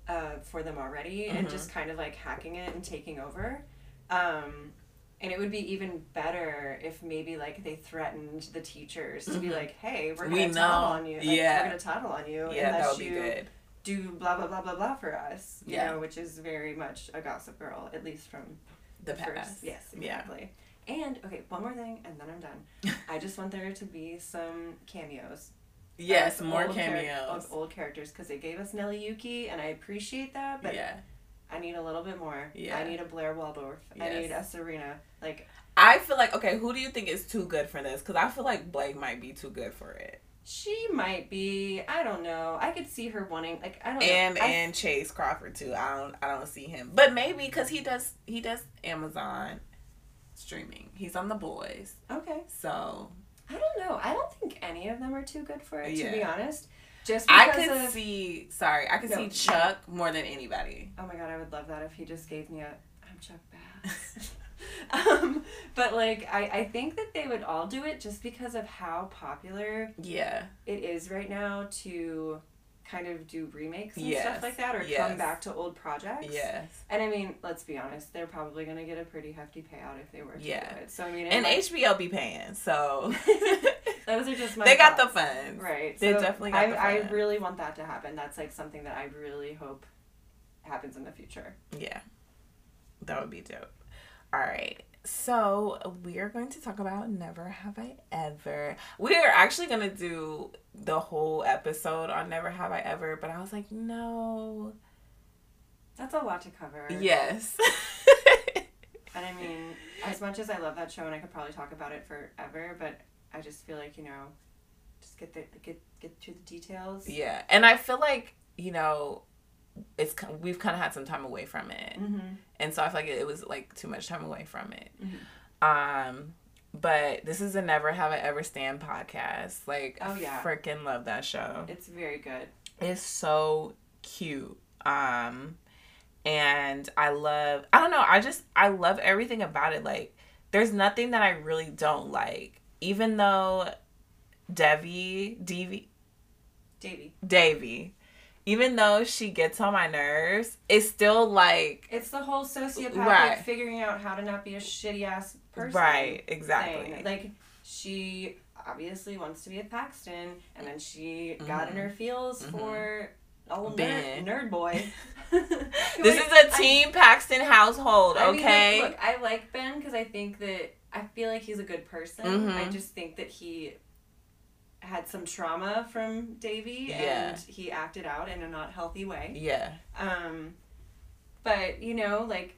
uh, for them already, and Mhm. just kind of like hacking it and taking over. Um, and it would be even better if maybe like they threatened the teachers to be Mhm. like, "Hey, we're gonna tattle know. on you. Like, Yeah. we're gonna tattle on you yeah, unless you good. do blah blah blah blah blah for us." You Yeah. know, which is very much a Gossip Girl, at least from The first. past. Yes, Yeah. exactly. And okay, one more thing, and then I'm done. I just want there to be some cameos. Yes, more old char- cameos. of old characters because they gave us Nelly Yuki, and I appreciate that. But yeah. I need a little bit more. Yeah. I need a Blair Waldorf. Yes. I need a Serena. Like I feel like okay, who do you think is too good for this? Because I feel like Blake might be too good for it, she might be. I don't know. I could see her wanting. Like I don't and know. And Chace Crawford too. I don't I don't see him, but maybe because he does he does Amazon streaming. He's on the boys, okay. so I don't know. I don't think any of them are too good for it. To be honest, just I could of. see. Sorry, I could No. see Chuck more than anybody. Oh my god, I would love that if he just gave me a I'm Chuck Bass. um, but like I, I think that they would all do it just because of how popular Yeah, it is right now to kind of do remakes and Yes, stuff like that or yes. come back to old projects. yes, And I mean, let's be honest, they're probably gonna get a pretty hefty payout if they were to Yeah. do it. So I mean and might- HBO be paying, so those are just my they got the thoughts. funds. Right. They so definitely got I, the I really want that to happen. That's like something that I really hope happens in the future. Yeah, that would be dope. All right. So we are going to talk about Never Have I Ever. We are actually gonna do the whole episode on Never Have I Ever, but I was like, no. That's a lot to cover. Yes. And I mean, as much as I love that show and I could probably talk about it forever, but I just feel like, you know, just get the get get to the details. yeah, and I feel like you know, it's we've kind of had some time away from it, Mm-hmm. and so I feel like it was like too much time away from it. Mhm. Um, but this is a Never Have I Ever Stand podcast. Like, Oh, yeah. freaking love that show. It's very good. It's so cute. Um and I love I don't know, I just I love everything about it. Like there's nothing that I really don't like. Even though Devi Devi Davey. Davy, even though she gets on my nerves, it's still like It's the whole sociopathic Right. figuring out how to not be a shitty ass person. right, exactly. thing. Like she obviously wants to be a Paxton, and then she got in her feels Mhm. for old Ben. nerd, nerd boy. this is a Team Paxton household, I mean, okay? like, look, I like Ben because I think that I feel like he's a good person. Mhm. I just think that he had some trauma from Devi Yeah. and he acted out in a not healthy way. yeah. Um, but you know, like,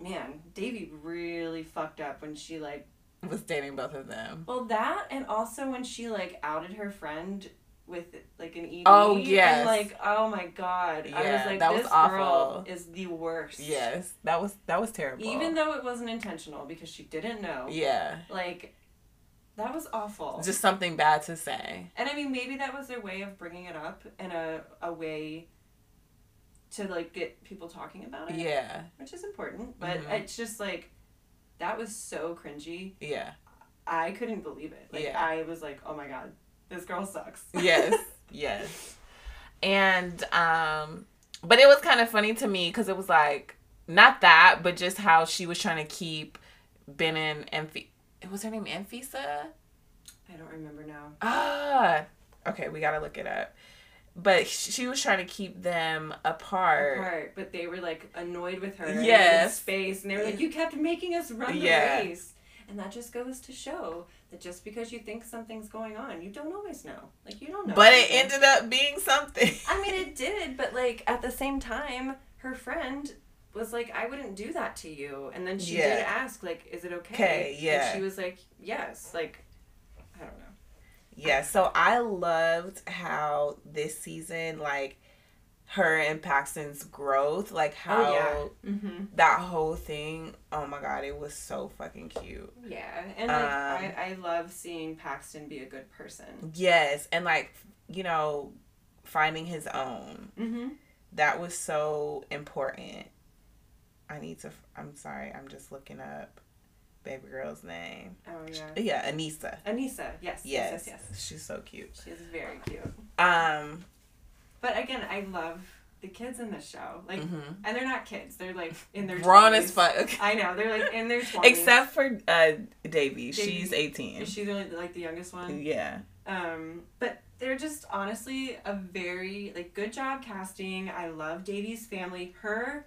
man, Devi really fucked up when she like Was dating both of them. Well, that and also when she like outed her friend with like an ED. Oh, yes. And like, oh my god, I was Yeah, like, that was this awful. girl is the worst. Yes. That was that was terrible. Even though it wasn't intentional because she didn't know. Yeah. Like, that was awful. Just something bad to say. and I mean, maybe that was their way of bringing it up in a a way to like get people talking about it. Yeah. Which is important, but Mhm. it's just like that was so cringy. Yeah. I couldn't believe it. Like Yeah. I was like, oh my god, this girl sucks. Yes. yes. And um but it was kind of funny to me cuz it was like not that, but just how she was trying to keep Ben and was her name Enfisa? I don't remember now. Ah. Okay, we got to look it up. But she was trying to keep them apart. Apart, but they were like annoyed with her. Yes. in Space, and they were like, "You kept making us run the Yeah. race," and that just goes to show that just because you think something's going on, you don't always know. Like you don't know. But it ended up being something. I mean, it did, but like at the same time, her friend was like, "I wouldn't do that to you," and then she Yeah. did ask, like, "Is it okay?" Okay, yeah. And she was like, "Yes." Like, I don't know. Yeah, so I loved how this season, like, her and Paxton's growth, like how Oh, Mm-hmm. that whole thing, oh my god, it was so fucking cute. Yeah, and like Um, I, I love seeing Paxton be a good person. Yes, and like, you know, finding his own. Mm-hmm. That was so important. I need to, I'm sorry, I'm just looking up baby girl's name. Oh yeah. Yeah, Aneesa. Aneesa, yes, yes, Yes, yes, yes. she's so cute. She's very cute. Um, But again, I love the kids in the show. Like, mhm. and they're not kids; they're like in their 20s. as fuck. I know they're like in their twenties. Except for uh Devi, Devi. she's eighteen. is she the, like the youngest one? Yeah. Um, but they're just honestly a very like good job casting. I love Devi's family. Her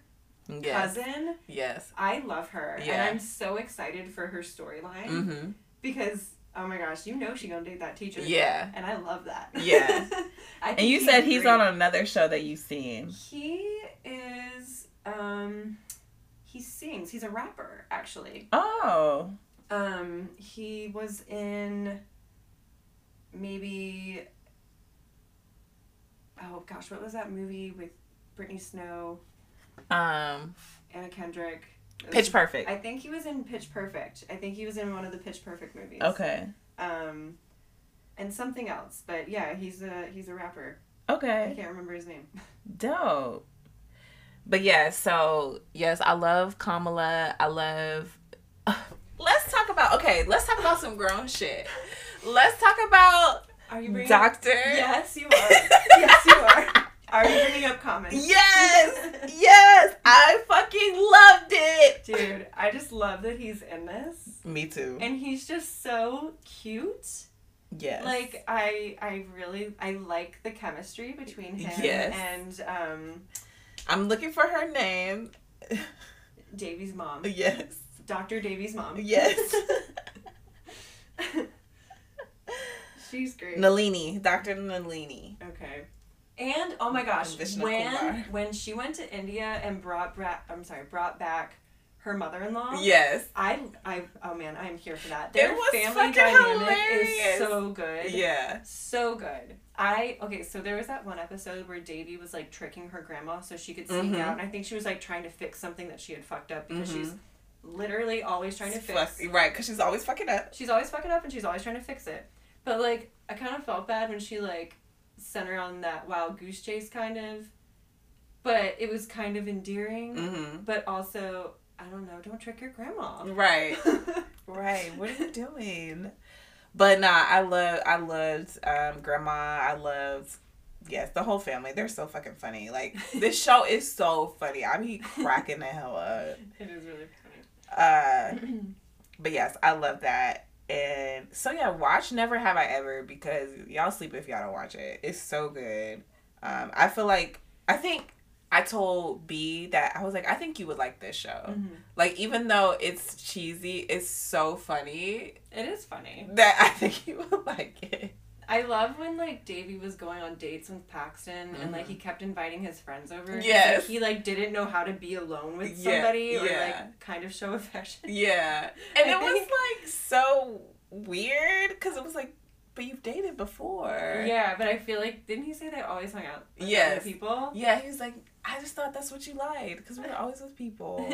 Yes. cousin, Yes. I love her, and I'm so excited for her storyline Mm-hmm. because oh my gosh, you know she gonna date that teacher. Yeah. and I love that. Yeah. And you said he's great. on another show that you've seen. He is Um, he sings. He's a rapper, actually. Oh. Um, he was in maybe. Oh gosh, what was that movie with Brittany Snow, Um. Anna Kendrick? Was- Pitch Perfect. I think he was in Pitch Perfect. I think he was in one of the Pitch Perfect movies. Okay. Um, and something else, but yeah, he's a he's a rapper. Okay. I can't remember his name. Dope. But yeah, so yes, I love Kamala. I love. let's talk about okay. Let's talk about some grown shit. Let's talk about Are you bringing? Doctor. Yes, you are. yes, you are. Are you bringing up comments? Yes, yes, I fucking loved it. Dude, I just love that he's in this. Me too. And he's just so cute. Yes. Like I I really I like the chemistry between him Yes. and um I'm looking for her name. Devi's mom. Yes. Dr. Devi's mom. Yes. She's great. Nalini, Dr. Nalini. Okay. And oh my gosh, Vishwakumar. when she went to India and brought bra- I'm sorry, brought back her mother-in-law. Yes. I I oh man, I'm here for that. It Their was family dynamic hilarious. is so good. Yeah. So good. I okay, so there was that one episode where Devi was like tricking her grandma so she could sneak Mhm. out, and I think she was like trying to fix something that she had fucked up because she's Mhm. literally always trying to fix. Right, because she's always fucking up. She's always fucking up and she's always trying to fix it. But like, I kind of felt bad when she like sent her on that wild goose chase, kind of. But it was kind of endearing, Mm-hmm. but also I don't know. Don't trick your grandma. Right. Right. What are you doing? But nah, I love I loved um grandma. I loved yes, the whole family. They're so fucking funny. Like this show is so funny. I be cracking the hell up. it is really funny. Uh but yes, I love that. And so yeah, watch Never Have I Ever because y'all sleep if y'all don't watch it. It's so good. Um I feel like I think I told B that I was like, I think you would like this show. Mhm. Like even though it's cheesy, it's so funny It is funny. that I think you would like it. I love when like Devi was going on dates with Paxton and like he mm-hmm. kept inviting his friends over. Yes. like, he like didn't know how to be alone with Yeah, somebody or yeah. like kind of show affection. Yeah, and I it was like so weird because it was like, but you've dated before. Yeah, but I feel like didn't he say they always hung out with Yes. other people? Yeah, he was like, I just thought that's what you liked because we were always with people.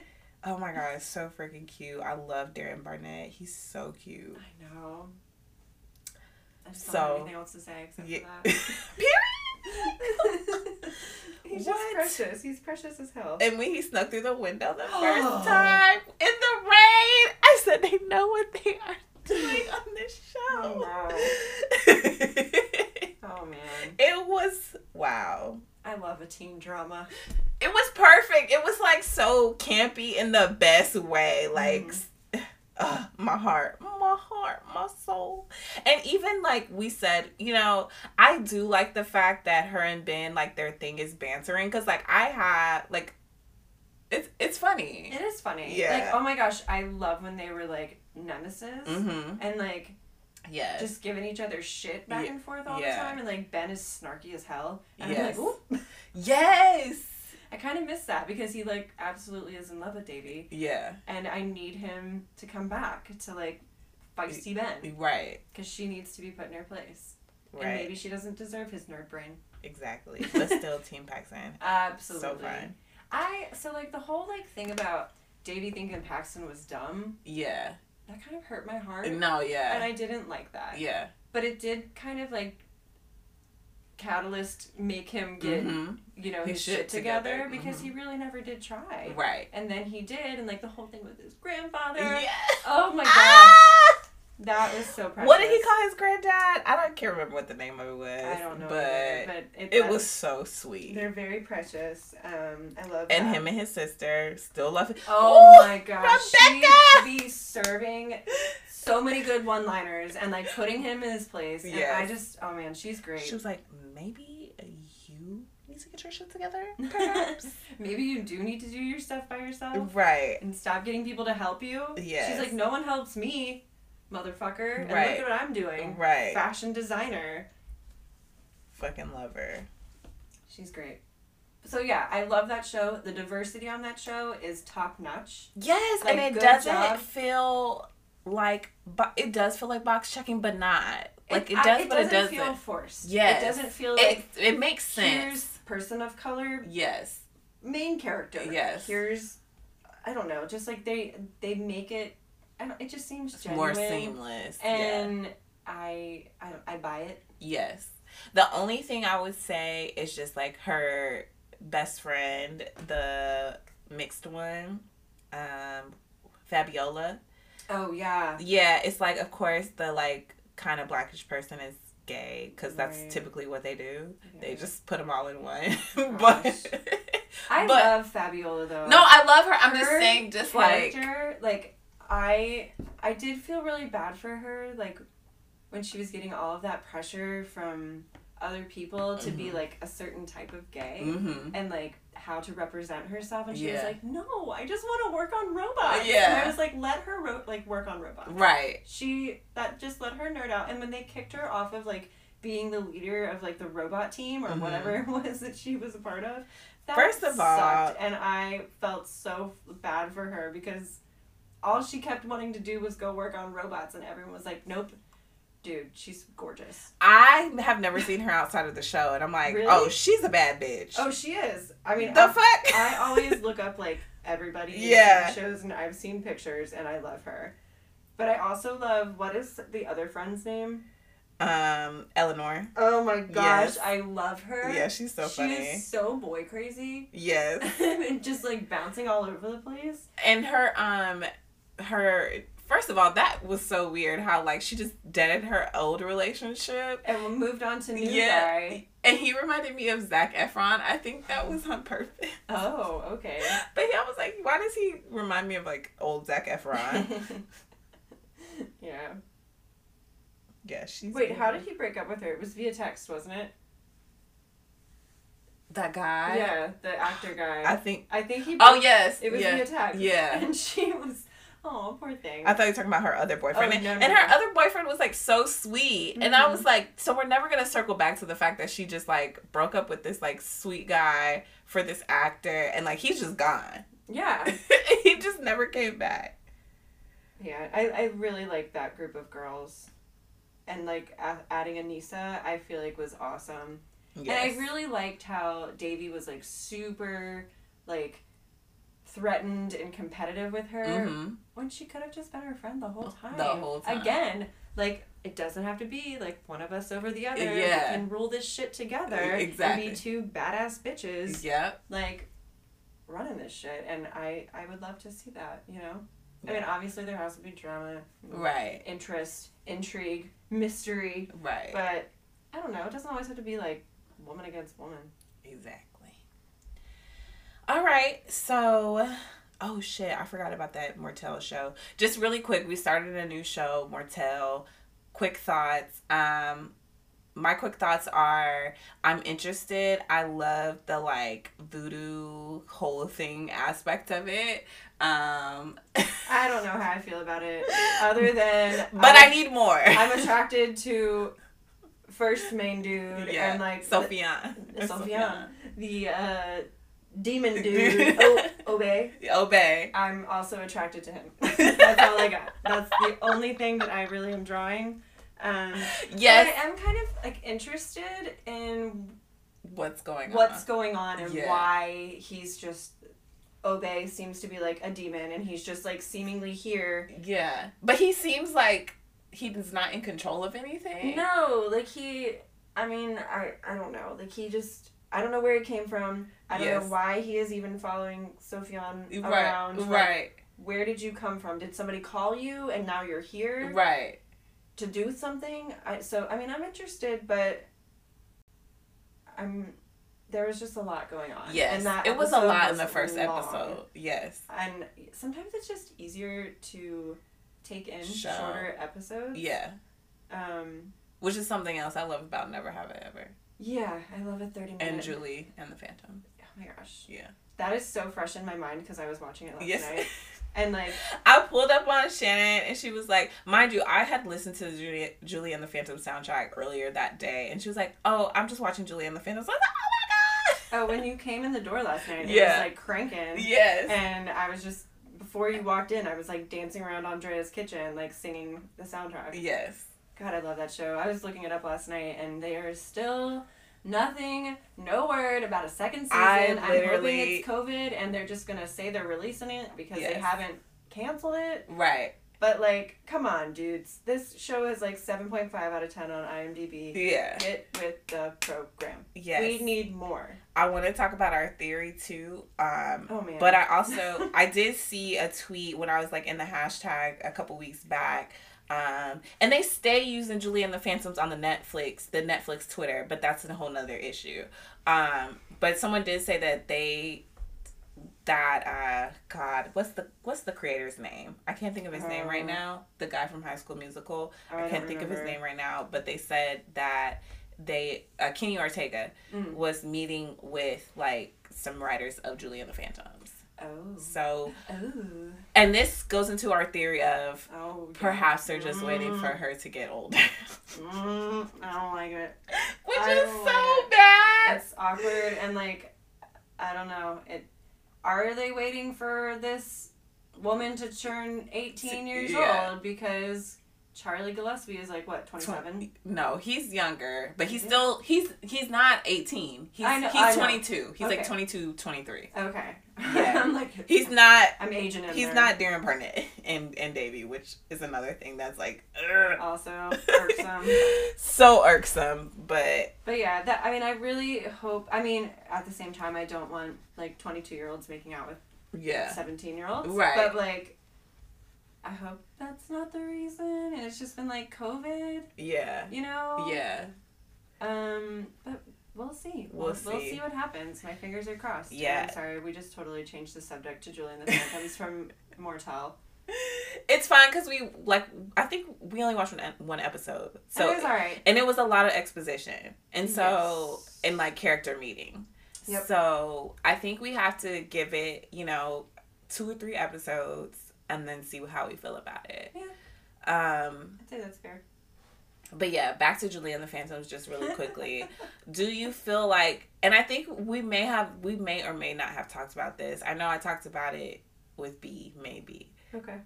oh my god, so freaking cute. I love Darren Barnett. He's so cute. I know. I just don't So- have anything else to say except Yeah. for Period. that. He's What? just precious. He's precious as hell. And when he snuck through the window the Oh. first time in the rain, I said they know what they are doing on this show. oh man, it was wow. I love a teen drama. It was perfect. It was like so campy in the best way. Like, mm-hmm. Uh, my heart, my heart, my soul. And even like we said, you know, I do like the fact that her and Ben, like, their thing is bantering. Cause, like, I had, like, it's, it's funny. It is funny. Yeah. Like, oh my gosh, I love when they were like nemesis Mm-hmm. and like yeah, just giving each other shit back Yeah. and forth all Yeah. the time, and like Ben is snarky as hell. And Yes. Like, yes. I kind of miss that because he like absolutely is in love with Devi, Yeah. and I need him to come back to like feisty Ben Right. because she needs to be put in her place, Right. and maybe she doesn't deserve his nerd brain. Exactly. But still, Team Paxton. Absolutely. So fun. I so like the whole like thing about Devi thinking Paxton was dumb. Yeah. That kind of hurt my heart. No, yeah. And. I didn't like that. Yeah. But it did kind of like catalyst make him get hmm you know His his, shit shit together, together. because Mhm. he really never did try. Right. And then he did, and like the whole thing with his grandfather. Yeah. Oh my god, Ah! That was so precious. What did he call his granddad? I don't can't remember what the name of it was. I don't know, but either, but it, it was so sweet. They're very precious. Um, I love And that. him and his sister still love it. Oh Ooh, my gosh, Rebecca! she be serving so many good one-liners and like putting him in his place. Yes. I just, oh man, she's great. She was like, maybe you need to get your shit together, perhaps. Maybe you do need to do your stuff by yourself right. and stop getting people to help you. Yes. She's like, no one helps me, motherfucker. And Right. look at what I'm doing. Right. Fashion designer. Fucking love her. She's great. so yeah, I love that show. The diversity on that show is top notch. Yes, Like, and it doesn't job. feel like bo- it does feel like box checking, but not like it, I- does, but it doesn't doesn't. feel forced. Yes. it doesn't feel it, like it makes here's sense. person of color Yes. main character. Yes. here's I don't know, just like they they make it. I don't. It just seems It's genuine. more seamless. yeah. and I I I buy it. Yes. The only thing I would say is just like her best friend, the mixed one, um, Fabiola. Oh yeah. Yeah, it's like of course the like kind of blackish person is gay because that's Right. typically what they do. They just put them all in one. But I but- love Fabiola though. no, I love her. I'm just saying, just like like I I did feel really bad for her, like when she was getting all of that pressure from other people to be Mhm. like a certain type of gay hmm and like how to represent herself and she was like no i just want to work on robots Yeah. and i was like let her ro- like work on robots right. she that just let her nerd out and when they kicked her off of like being the leader of like the robot team or Mhm. whatever it was that she was a part of that First of all- sucked, and i felt so bad for her because all she kept wanting to do was go work on robots and everyone was like nope dude she's gorgeous I have never seen her outside of the show, and I'm like, Really? oh, she's a bad bitch. oh she is i mean the I- fuck? I always look up like everybody Yeah. Shows and I've seen pictures and I love her. But I also love what is the other friend's name? um, Eleanor. Oh my gosh, Yes. I love her. Yeah, she's so she funny. She's so boy crazy Yes. and just like bouncing all over the place. and her um her first of all that was so weird how like she just deaded her old relationship And moved on to new Yeah. guy. and he reminded me of Zac Efron. I think that was on purpose. Oh, okay. But yeah, I was like, why does he remind me of like old Zac Efron? yeah. yeah, she's Wait, how did he break up with her? It was via text, wasn't it? that guy? yeah, the actor guy. I think. I think he. Oh yes, It was yeah. via text. Yeah. And she was, oh, poor thing. I thought you were talking about her other boyfriend. Oh, and, no, no, and her no. other boyfriend was like so sweet. And I Mhm. was like, so we're never gonna circle back to the fact that she just like broke up with this like sweet guy for this actor and like he's just gone. yeah. he just never came back. Yeah, I, I really like that group of girls. And like a- adding Aneesa, I feel like was awesome. Yes. And I really liked how Devi was like super like threatened and competitive with her Mhm. when she could have just been her friend the whole time. The whole time. Again, like it doesn't have to be like one of us over the other. Yeah. We can rule this shit together Exactly. and be two badass bitches Yep. like running this shit and I I would love to see that, you know? I mean obviously there has to be drama, Right. interest, intrigue, mystery, Right. but I don't know, it doesn't always have to be like woman against woman. Exactly. All right. So, oh shit, I forgot about that Mortel show. Just really quick, we started a new show, Mortel. Quick thoughts. Um my quick thoughts are I'm interested. I love the like voodoo whole thing aspect of it. Um I don't know how I feel about it other than but I I'm, need more. I'm attracted to first main dude yeah. and like Sophia. the, the uh demon dude o- Obé. Obé. I'm also attracted to him. That's all I got. That's the only thing that I really am drawing. Um, Yes. I am kind of like interested in What's going on. what's going on and Yeah. why he's just Obé seems to be like a demon and he's just like seemingly here. Yeah. But he seems like he's not in control of anything. No, like he I mean, I I don't know. Like he just I don't know where he came from. I don't Yes. know why he is even following Sofiane Right. around. Like, Right. where did you come from? Did somebody call you and now you're here? Right. to do something. I so I mean I'm interested, but I'm there was just a lot going on. Yes. and that it was a lot in the first long. episode. Yes. And sometimes it's just easier to take in Show. shorter episodes. Yeah. Um. Which is something else I love about Never Have I Ever. Yeah, I love a thirty minute. And Julie and the Phantom. Oh my gosh. Yeah. That is so fresh in my mind because I was watching it last Yes. night. And like, I pulled up on Shannon and she was like, mind you, I had listened to the Julie, Julie and the Phantom soundtrack earlier that day. And she was like, oh, I'm just watching Julie and the Phantom. So I was like, oh my God. oh, when you came in the door last night, it was like cranking. Yes. And I was just before you walked in, I was like dancing around Andrea's kitchen, like singing the soundtrack. yes. God, I love that show. I was looking it up last night, and there is still nothing, no word about a second season. I hoping literally- it's COVID, and they're just gonna say they're releasing it because they haven't canceled it. Right. But like, come on, dudes. This show is like seven point five out of ten on IMDb. Yeah. Get with the program. Yes. We need more. I want to talk about our theory too. Um, Oh man. But I also I did see a tweet when I was like in the hashtag a couple weeks back. Um, and they stay using Julie and the Phantoms on the Netflix, the Netflix Twitter, but that's a whole nother issue. Um, but someone did say that they that uh God, what's the what's the creator's name? I can't think of his name right Um, now. The guy from High School Musical. I I, can't think of his name right now, but they said that they uh, Kenny Ortega Mm. was meeting with like some writers of Julie and the Phantoms. Oh. So, Oh. and this goes into our theory of Oh. perhaps they're just waiting Mm. for her to get older, Mm, I don't like it. which I is so like it. bad. It's awkward and like, I don't know. It. Are they waiting for this woman to turn eighteen years Yeah. old because Charlie Gillespie is like what twenty seven? No, he's younger, but he's still he's he's not 18. He's know- he's 22. He's like Okay. 22, 23. Okay. Yeah. I'm like. He's not I'm aging him. he's there. not Darren Barnett and and Devi, which is another thing that's like ugh. Also irksome. so irksome, but But yeah, that I mean, I really hope. I mean, at the same time, I don't want like twenty two year olds making out with yeah. seventeen year olds. Right. But like, I hope that's not the reason, and it's just been like COVID. Yeah. You know. Yeah. Um, but we'll see. We'll We'll, we'll see. see what happens. My fingers are crossed. Yeah. I'm sorry, we just totally changed the subject to Julie and the Phantoms from Mortel. It's fine because we like. I think we only watched one, one episode, so it was all right. and it was a lot of exposition, and so Yes. and like character meeting. Yep. So I think we have to give it, you know, two or three episodes, and then see how we feel about it. Yeah. Um. I'd say that's fair. But yeah, back to Julie and the Phantoms just really quickly. Do you feel like and I think we may have we may or may not have talked about this. I know I talked about it with B, maybe. Okay.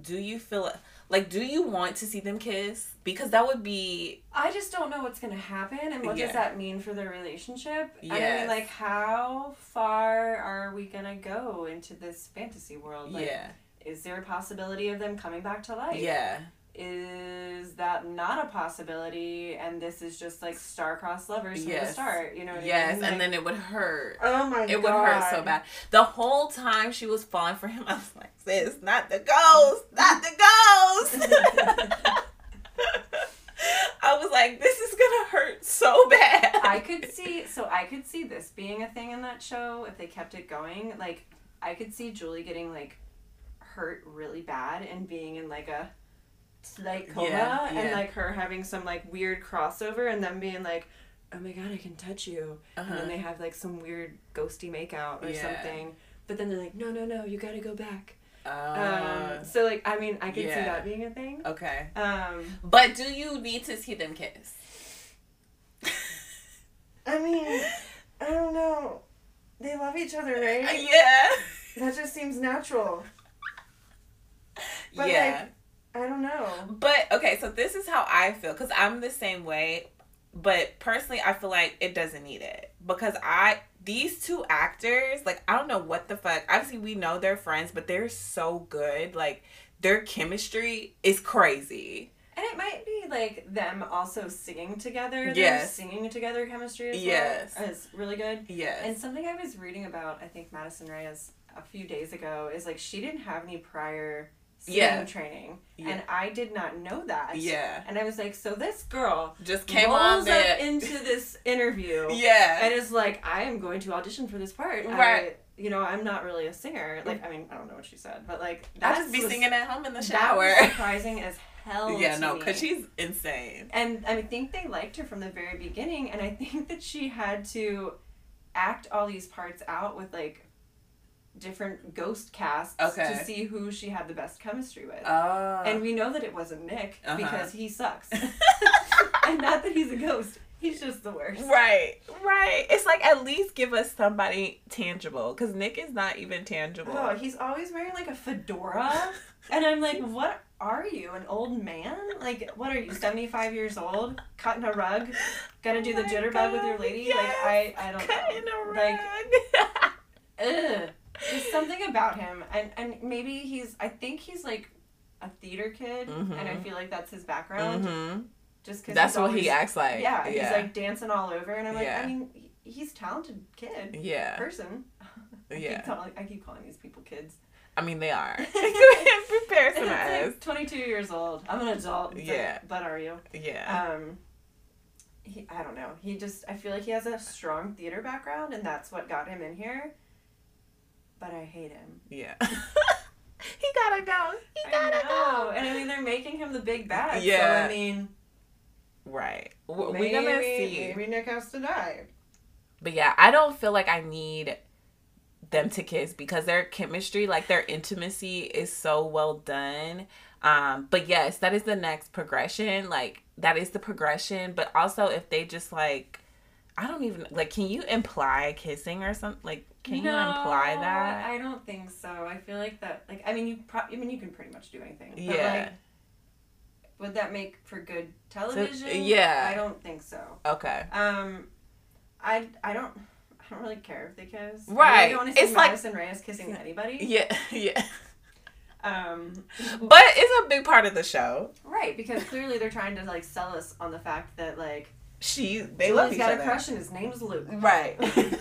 Do you feel like do you want to see them kiss? Because that would be I just don't know what's gonna happen, and what Yeah. does that mean for their relationship? I mean, like, how far are we gonna go into this fantasy world? Like, yeah. Is there a possibility of them coming back to life? Yeah. Is that not a possibility, and this is just like star-crossed lovers from the start? You know what I Yes, mean? Like, and then it would hurt. oh my god. It would hurt so bad. The whole time she was falling for him, I was like, sis, not the ghost, not the ghost. I was like, this is gonna hurt so bad. I could see so I could see this being a thing in that show if they kept it going. Like I could see Julie getting like hurt really bad and being in like a slight coma Yeah, and like her having some like weird crossover and them being like, Oh my god, I can touch you and Uh-huh. then they have like some weird ghosty makeout or Yeah. something. But then they're like, No, no, no, you gotta go back. Uh, um, so like I mean I could see that being a thing. okay. Um But do you need to see them kiss? I mean I don't know. They love each other, right? yeah. That just seems natural. But, yeah. I don't know. But okay, so this is how I feel because I'm the same way. But personally, I feel like it doesn't need it because I these two actors like I don't know what the fuck. Obviously, we know they're friends, but they're so good. Like their chemistry is crazy. And it might be like them also singing together. Their Yes. singing together chemistry as Yes. well is really good. Yes. And something I was reading about, I think Madison Reyes a few days ago, is like she didn't have any prior Yeah. training. Yeah. And I did not know that. yeah. And I was like, so this girl Just came rolls up into this interview yeah. and is like, I am going to audition for this part. Right. I, you know, I'm not really a singer. Like, I mean, I don't know what she said, but like, I that just be was- singing at home in the shower. surprising as hell. yeah, no, because she's insane. And I think they liked her from the very beginning, and I think that she had to act all these parts out with like different ghost casts Okay. to see who she had the best chemistry with. Oh. and we know that it wasn't Nick Uh-huh. because he sucks. and not that he's a ghost. He's just the worst. Right, right. It's like at least give us somebody tangible because Nick is not even tangible. Oh, he's always wearing like a fedora, and I'm like, what are you, an old man? Like, what are you, 75 years old, cutting a rug, gonna do Oh the jitterbug with your lady? yes. Like, I, I don't know. a Like, ugh. There's something about him, and and maybe he's. I think he's like a theater kid, and I Mhm. feel like that's his background. hmm Just because That's what he acts like. Yeah, yeah, he's like dancing all over, and I'm like, Yeah. I mean, he's a talented kid, yeah, person. I Yeah. Keep calling, I keep calling these people kids. I mean, they are. And to it's like 22 years old. I'm an adult. Yeah. but are you? Yeah. Um, he, I don't know. He just, I feel like he has a strong theater background, and that's what got him in here. But I hate him. yeah. he gotta go. He gotta go. And I mean, they're making him the big bad. Yeah. So, I mean, Right. Maybe, We're gonna see. maybe Nick has to die. But yeah, I don't feel like I need them to kiss because their chemistry, like their intimacy is so well done. Um, but yes, that is the next progression. Like that is the progression. But also if they just like I don't even like can you imply kissing or something? Like can you imply that? I don't think so. I feel like that. Like, I mean, you. Pro- I mean, you can pretty much do anything. But Yeah. Like, would that make for good television? yeah. I don't think so. Okay. Um, I I don't. I don't really care if they kiss. Right. I don't want to see It's like- Madison Reyes kissing anybody. Yeah, yeah. Um, But it's a big part of the show. right, because clearly they're trying to like sell us on the fact that like She they Julie's love each got other. a crush and his name's Luke. Right.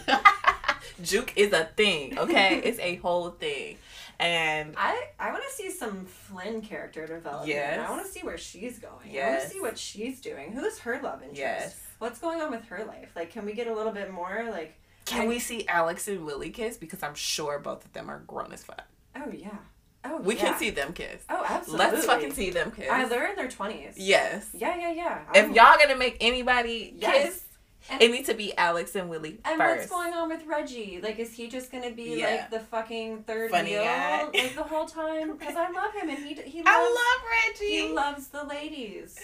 Juke is a thing, okay? it's a whole thing. And I, I want to see some Flynn character development. Yes. I want to see where she's going. Yes. I want to see what she's doing. Who's her love interest? yes. What's going on with her life? Like, can we get a little bit more? Like, Can I- we see Alex and Willie kiss? Because I'm sure both of them are grown as fuck. oh yeah, oh We yeah. can see them kiss. Oh, absolutely. Let's fucking see them kiss. Uh, they're in their twenties. yes. Yeah, yeah, yeah. If I'm- y'all gonna make anybody Yes. kiss, And- it needs to be Alex and Willie And first. what's going on with Reggie? Like, is he just gonna be Yeah. like the fucking third Funny wheel guy. like the whole time? Because I love him and he he loves I love Reggie. he loves the ladies.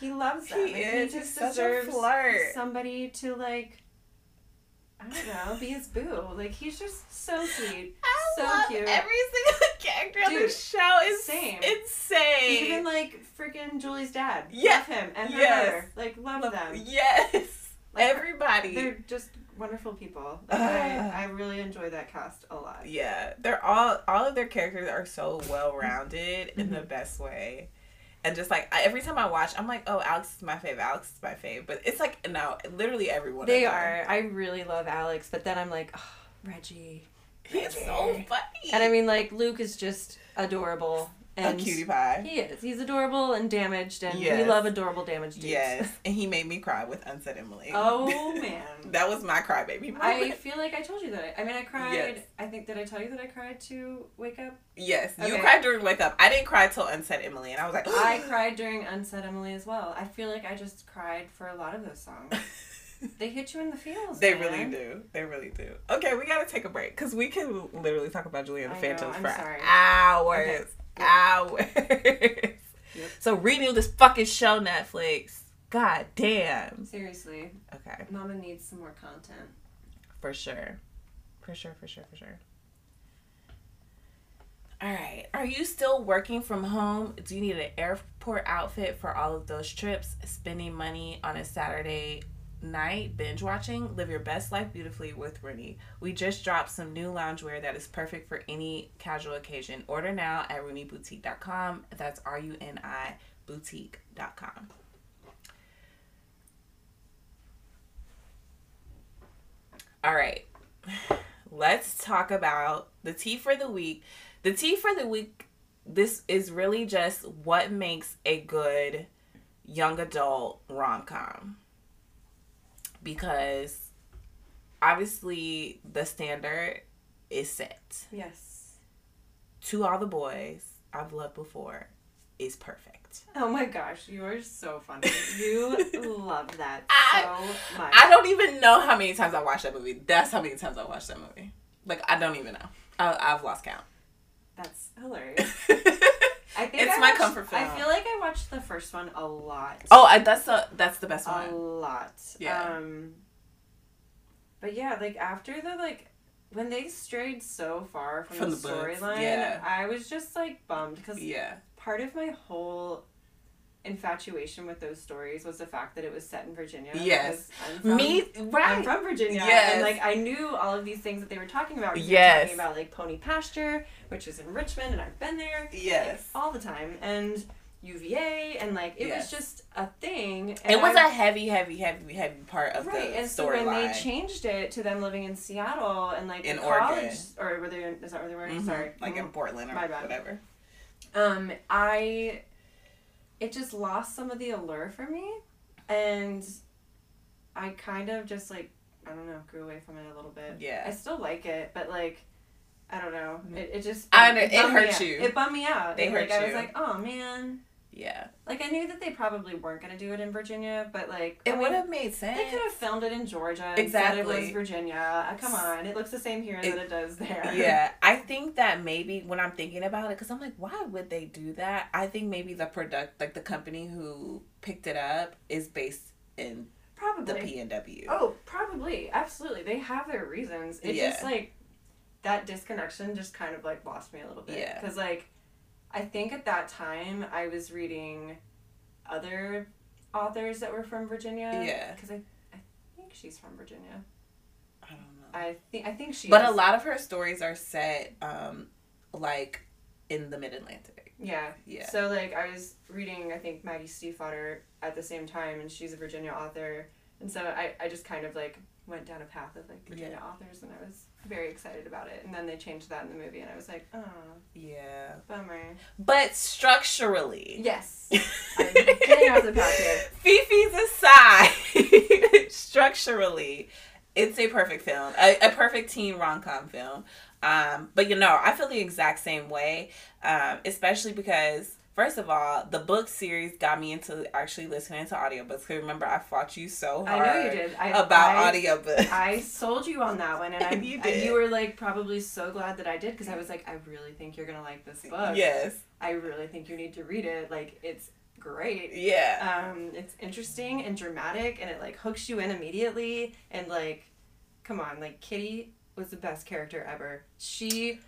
He loves them. He is. He just deserves flirt. somebody to like. I don't know, be his boo. Like he's just so sweet, I so love cute. every single character on Dude, this show is same. insane. Even like freaking Julie's dad. Yeah. Love him and her Yes. mother. Like love, them. Yes. Like, Everybody. They're just wonderful people. Like, I, I really enjoy that cast a lot. Yeah, they're all all of their characters are so well rounded in Mm-hmm. the best way, and just like every time I watch, I'm like, oh, Alex is my fave. Alex is my fave. But it's like no, literally everyone. They are. I really love Alex, but then I'm like, oh, Reggie. He's so funny. And I mean, like Luke is just adorable. A And cutie pie. He is. He's adorable and damaged, and we love adorable damaged dudes. Yes, and he made me cry with Unsaid Emily. Oh man. that was my crybaby I feel like I told you that. I, I mean, I cried. Yes. I think did I tell you that I cried to wake up? yes, you cried during wake up. I didn't cry till Unsaid Emily, and I was like, I cried during Unsaid Emily as well. I feel like I just cried for a lot of those songs. They hit you in the feels. They man. really do. They really do. Okay, we gotta take a break because we can literally talk about Julie and the Phantoms for sorry. hours. Yep. Hours. So renew this fucking show, Netflix. God damn. Seriously, Okay, Mama needs some more content. for sure. For sure, for sure, for sure. All right. Are you still working from home? Do you need an airport outfit for all of those trips? Spending money on a Saturday night binge watching? Live your best life beautifully with Runi. We just dropped some new loungewear that is perfect for any casual occasion. Order now at RuniBoutique.com. That's R U N I boutique.com. All right. Let's talk about the tea for the week. The tea for the week this is really just what makes a good young adult rom-com. Because obviously the standard is set. Yes. To all the boys I've loved before is perfect. Oh my gosh, you are so funny. You love that I- so much. I don't even know how many times I watched that movie. That's how many times I watched that movie. Like I don't even know. I, I've lost count. That's hilarious. I think it's I my watched- comfort film. I feel like I watched the first one a lot. oh, I, that's the that's the best a one. A lot. Yeah. Um, but yeah, like after the like when they strayed so far from, From the, the storyline, yeah. I was just like bummed because Yeah, part of my whole infatuation with those stories was the fact that it was set in Virginia. Yes. I'm from, me I'm from Virginia, Yes. and like I knew all of these things that they were talking about. they Yes. were talking about like Pony Pasture, which is in Richmond, and I've been there Yes. all the time, and UVA, and like it Yes. was just a thing. And It was I- a heavy, heavy, heavy, heavy part of right, the and so when they changed it to them living in Seattle and like In college, Oregon. or were they? In, is that where they were? Mhm, Sorry, like in Mhm. Portland or My bad. whatever. um, I, it just lost some of the allure for me, and I kind of just like I don't know grew away from it a little bit. Yeah. I still like it, but like. I don't know. Mm-hmm. It, it just I know, it me hurt out. you. It bummed me out. They And, like, hurt I was like, oh man. Yeah, Like I knew that they probably weren't gonna do it in Virginia, but like it would have made sense. They could have filmed it in Georgia. and said it was Exactly. Virginia. Uh, come on, it looks the same here It- that it does there. yeah, I think that maybe when I'm thinking about it, because I'm like, why would they do that? I think maybe the product, like the company who picked it up, is based in probably the probably. PNW. Oh, probably, absolutely. They have their reasons. It's Yeah. just like that disconnection just kind of like lost me a little bit. Yeah. Because like, I think at that time I was reading other authors that were from Virginia. Yeah. Because I, I think she's from Virginia. I don't know. I think I think she. But is. a lot of her stories are set, um, like in the Mid Atlantic. Yeah. Yeah. So like I was reading I think Maggie Stiefvater at the same time and she's a Virginia author and so I, I just kind of like went down a path of like Virginia Yeah. authors and I was very excited about it and then they changed that in the movie and I was like oh Yeah. bummer But structurally, yes I'm getting off the path Fifi's aside, structurally, it's a perfect film, a, a perfect teen rom com film. Um, but you know, I feel the exact same way, um, especially because. First of all, the book series got me into actually listening to audiobooks. Cause remember, I fought you so hard. I know you did I, about I, audiobooks. I sold you on that one and, I, you and did. you were like probably so glad that I did because I was like I really think you're gonna like this book yes. I really think you need to read it like it's great Yeah. um it's interesting and dramatic and it like hooks you in immediately and like come on like kitty was the best character ever she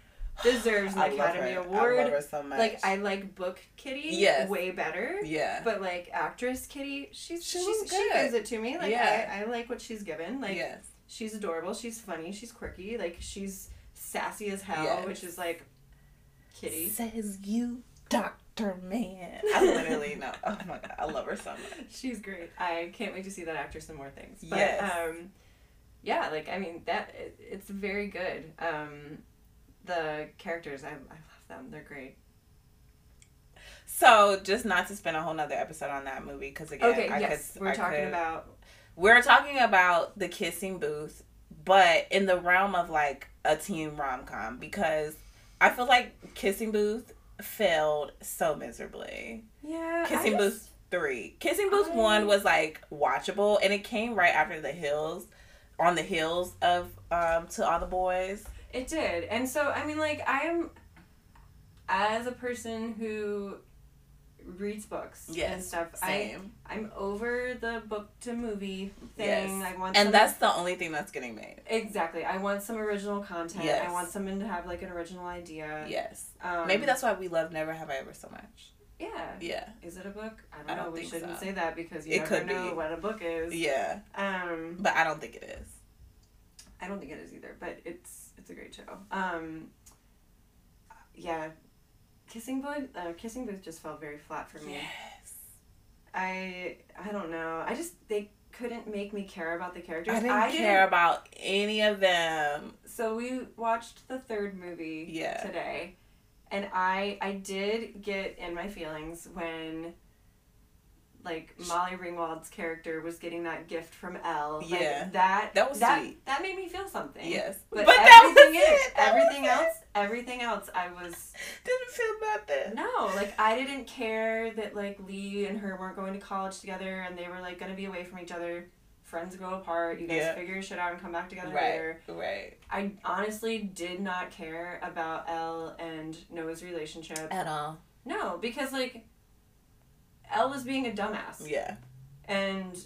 deserves an I academy award I love her so much. like i like book kitty Yes. way better yeah. but like actress kitty she's She she's, she gives it to me like Yeah. I, I like what she's given like yes. she's adorable she's funny she's quirky like she's sassy as hell Yes. which is like kitty Says you, Doctor Man. I literally know. Oh my god, I love her so much. She's great. I can't wait to see that actress in more things. But, Yes. Um, yeah, like I mean that it, it's very good. Um, the characters, I, I love them. They're great. So, just not to spend a whole nother episode on that movie, because again, Okay, I yes, could, we're I talking could- about. we're talking about the kissing booth, but in the realm of like a teen rom com, because I feel like kissing booth failed so miserably. Yeah, Kissing Booth three, Kissing Booth I- one was like watchable, and it came right after the hills, on the heels of um to all the boys. It did, and so I mean, like I am, as a person who reads books and stuff, I Same. I'm over the book to movie thing. Yes. I want and that's the only thing that's getting made. exactly. I want some original content. Yes. I want someone to have like an original idea. Yes. Um, Maybe that's why we love Never Have I Ever so much. Yeah. Yeah. Is it a book? I don't, I don't know. We shouldn't so. say that because you It never know be. what a book is. Yeah. Um, But I don't think it is. I don't think it is either, but it's it's a great show. Um, yeah, Kissing Booth. Uh, Kissing Booth just felt very flat for me. Yes. I I don't know. I just they couldn't make me care about the characters. I didn't care about any of them. So we watched the third movie Yeah. today, and I I did get in my feelings when like Molly Ringwald's character was getting that gift from Elle. Like, Yeah. that That was that, sweet. That made me feel something. Yes. But, But that everything was is- it. Everything it. else, everything else, I was Didn't feel nothing. no, like I didn't care that like Lee and her weren't going to college together and they were like gonna be away from each other. Friends go apart. You guys Yeah. figure shit out and come back together Right. later. Right. I honestly did not care about Elle and Noah's relationship At all. No, because like Elle was being a dumbass. Yeah. And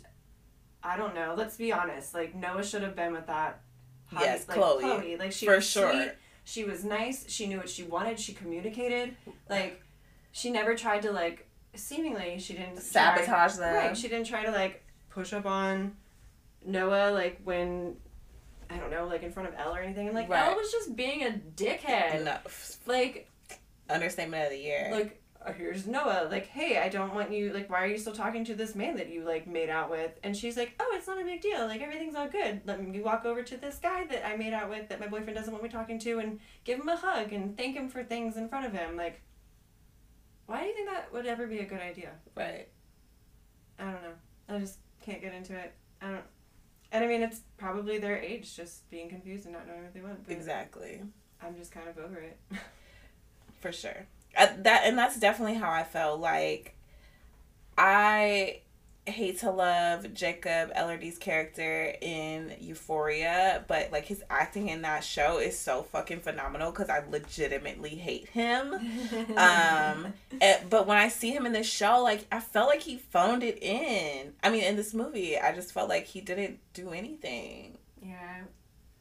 I don't know. Let's be honest. Like Noah should have been with that. huggy- yes, like, Chloe. Chloe. Like she for was sure. sweet. She was nice. She knew what she wanted. She communicated. Like she never tried to like. Seemingly, she didn't Sabotage try, them. Right. She didn't try to like push up on Noah like when. I don't know, like in front of Elle or anything. And like Right. Elle was just being a dickhead. No. Like Understatement of the year. like here's Noah. Like, hey, I don't want you. Like, why are you still talking to this man that you like made out with? And she's like, oh, it's not a big deal. Like, everything's all good. Let me walk over to this guy that I made out with that my boyfriend doesn't want me talking to, and give him a hug and thank him for things in front of him. Like, why do you think that would ever be a good idea? right. I don't know. I just can't get into it. I don't. And I mean, it's probably their age, just being confused and not knowing what they want. Exactly. I'm just kind of over it. For sure. That and that's definitely how I felt. Like, I hate to love Jacob Elordi's character in Euphoria, but like his acting in that show is so fucking phenomenal because I legitimately hate him. Um, eh, but when I see him in this show, like I felt like he phoned it in. I mean, in this movie, I just felt like he didn't do anything. yeah.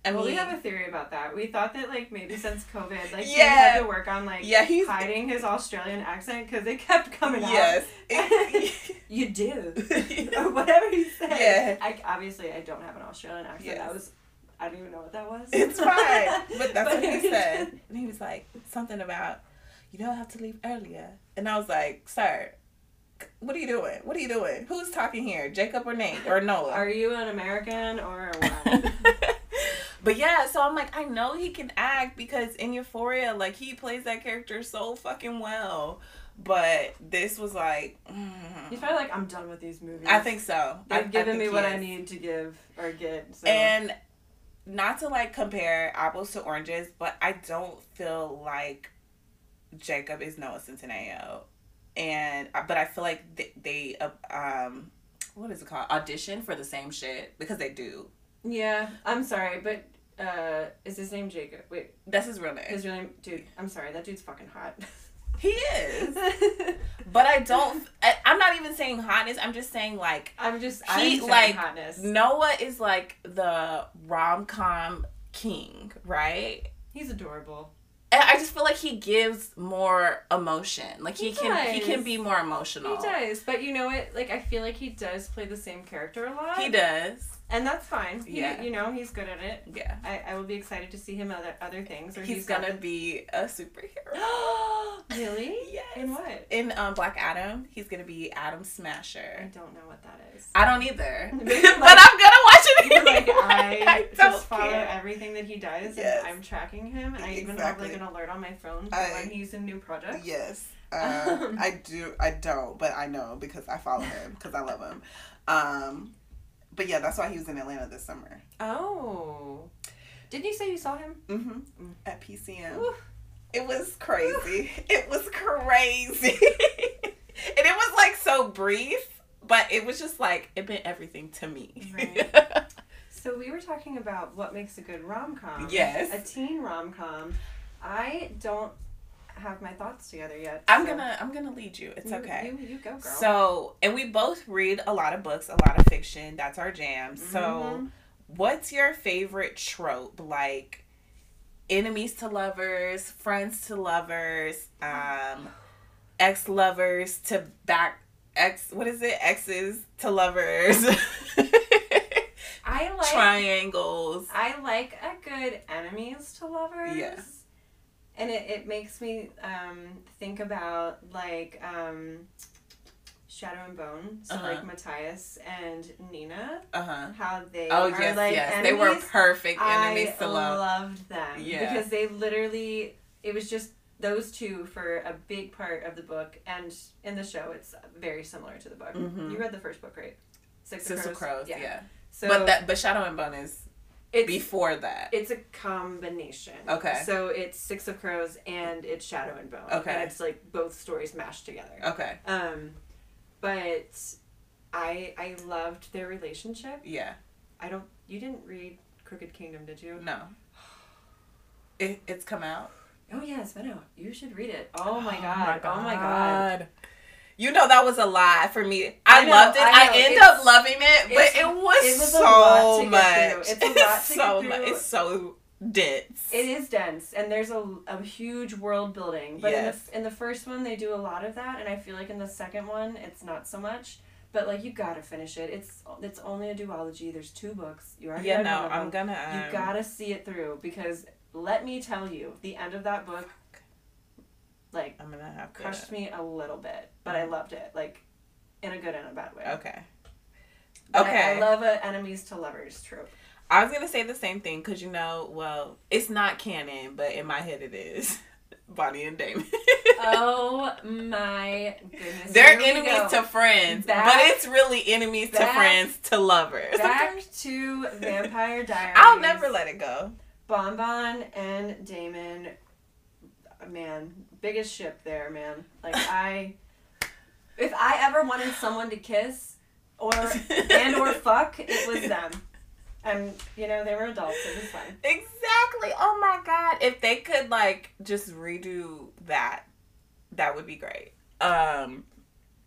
I well, mean, we have a theory about that. We thought that like maybe since COVID, like he Yeah. had to work on like yeah, he's hiding his Australian accent because it kept coming yes. out. Yes, you do, or whatever he said. Yeah. I obviously I don't have an Australian accent. Yes. That was I don't even know what that was. It's fine. But that's what he said. And he was like, something about, you don't have to leave earlier. And I was like, sir, what are you doing? What are you doing? Who's talking here? Jacob or Nate or Noah? Are you an American or what? But yeah, so I'm like, I know he can act because in Euphoria, like he plays that character so fucking well. But this was like, mm. He's probably like I'm done with these movies. I think so. they've I- I given think me what I need to give or get. So. And not to like compare apples to oranges, but I don't feel like Jacob is Noah Centineo, and uh, but I feel like they, they uh, um what is it called audition for the same shit because they do. yeah, I'm sorry, but uh, is his name Jacob? Wait, That's his real name. his real name, dude. I'm sorry, that dude's fucking hot. He is, but I don't. I, I'm not even saying hotness. I'm just saying like I'm just He, I'm like, hotness. Noah is like the rom com king, right? He's adorable. And I just feel like he gives more emotion. Like he, He can he can be more emotional. He does, but you know what? Like I feel like he does play the same character a lot. He does. And that's fine. He, Yeah. you know he's good at it. Yeah. I, I will be excited to see him other other things. Or He's, got gonna be a superhero. really? Yes. In what? In um Black Adam, he's gonna be Atom Smasher. I don't know what that is. I don't either. but I'm gonna watch it You're like anyway. I, don't just follow care. everything that he does, Yes. and I'm tracking him, and I even have like an alert on my phone for I- when he's in new projects. Yes. Um, I do. I don't, but I know because I follow him because I love him. Um, but yeah, that's why he was in Atlanta this summer. Oh, didn't you say you saw him? Mm-hmm. Mm. At PCM. Ooh. It was crazy. it was crazy. and it was like so brief, but it was just like it meant everything to me. Right. So we were talking about what makes a good rom com. Yes. A teen rom com. I don't have my thoughts together yet. I'm so gonna I'm gonna lead you. It's you- okay. You, you go, girl. So, and we both read a lot of books, a lot of fiction. That's our jam. So, Mhm. what's your favorite trope? Like enemies to lovers, friends to lovers, um, ex lovers to back ex. What is it? Exes to lovers. I like Triangles. I like a good enemies to lovers. Yeah. And it, it makes me um, think about like um, Shadow and Bone. So Uh-huh. like Matthias and Nina, Uh huh. how they Oh are yes, like yes. enemies. They were perfect enemies I to love. loved them Yeah. because they literally it was just those two for a big part of the book and in the show it's very similar to the book. Mhm. You read the first book, right? Six, Six of Crows. Yeah. So but that but Shadow and Bone is it's before that. it's a combination. Okay. So it's Six of Crows and it's Shadow and Bone. Okay. And it's like both stories mashed together. Okay. Um, but I I loved their relationship. Yeah. I don't. You didn't read Crooked Kingdom, did you? No. It, it's come out. Oh yeah, it's been out. You should read it. Oh my god. Oh my god. You know that was a lot for me. I, I know, loved it. I I, It's- up loving it, but it was, it was so lot to get much. It's a lot to get so much. It's so dense. It is dense, and there's a, a huge world building. But Yes. in the in the first one, they do a lot of that, and I feel like in the second one, it's not so much. But like you gotta finish it. It's it's only a duology. There's two books. You already yeah, no, I'm gonna. Um, You gotta see it through because let me tell you, the end of that book, like I'm gonna have crushed me a little bit, but I mm-hmm. loved it, like in a good and a bad way. Okay. But I- Okay. I, love a enemies to lovers trope. I was gonna say the same thing because you know, well, it's not canon, but in my head it is. Bonnie and Damon. oh my goodness! They're Here enemies to friends, Back- but it's really enemies to friends to lovers. Back to Vampire Diaries. I'll never let it go. Bonbon and Damon, man, biggest ship there, man. Like I, if I ever wanted someone to kiss, or and or fuck, it was them. And you know they were adults. It was fine. Exactly. Oh my god. If they could like just redo that, that would be great. Um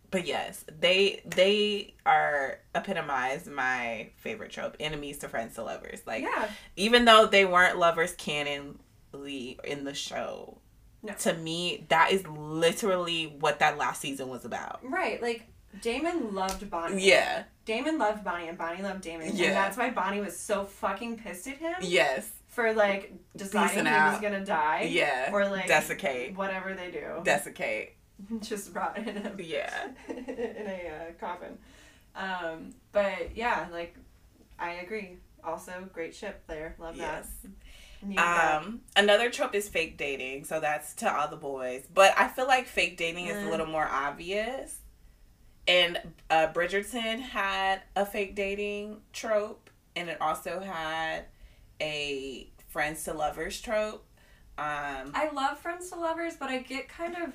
but yes, they they are epitomize my favorite trope, enemies to friends to lovers. Like yeah, even though they weren't lovers canonly in the show, No. to me that is literally what that last season was about. right. Like Damon loved Bonnie. Yeah. Damon loved Bonnie, and Bonnie loved Damon. Yeah. And that's why Bonnie was so fucking pissed at him Yes. for like deciding he was gonna die. Yeah. Or like Desiccate. whatever they do. Desiccate. just brought in a Yeah. in a uh, coffin. Um, but yeah, like I agree. Also, great ship there. Love Yes. that. Um, another trope is fake dating, so that's to all the boys. But I feel like fake dating is a Mm. little more obvious. And uh, Bridgerton had a fake dating trope, and it also had a friends to lovers trope. Um, I love friends to lovers, but I get kind of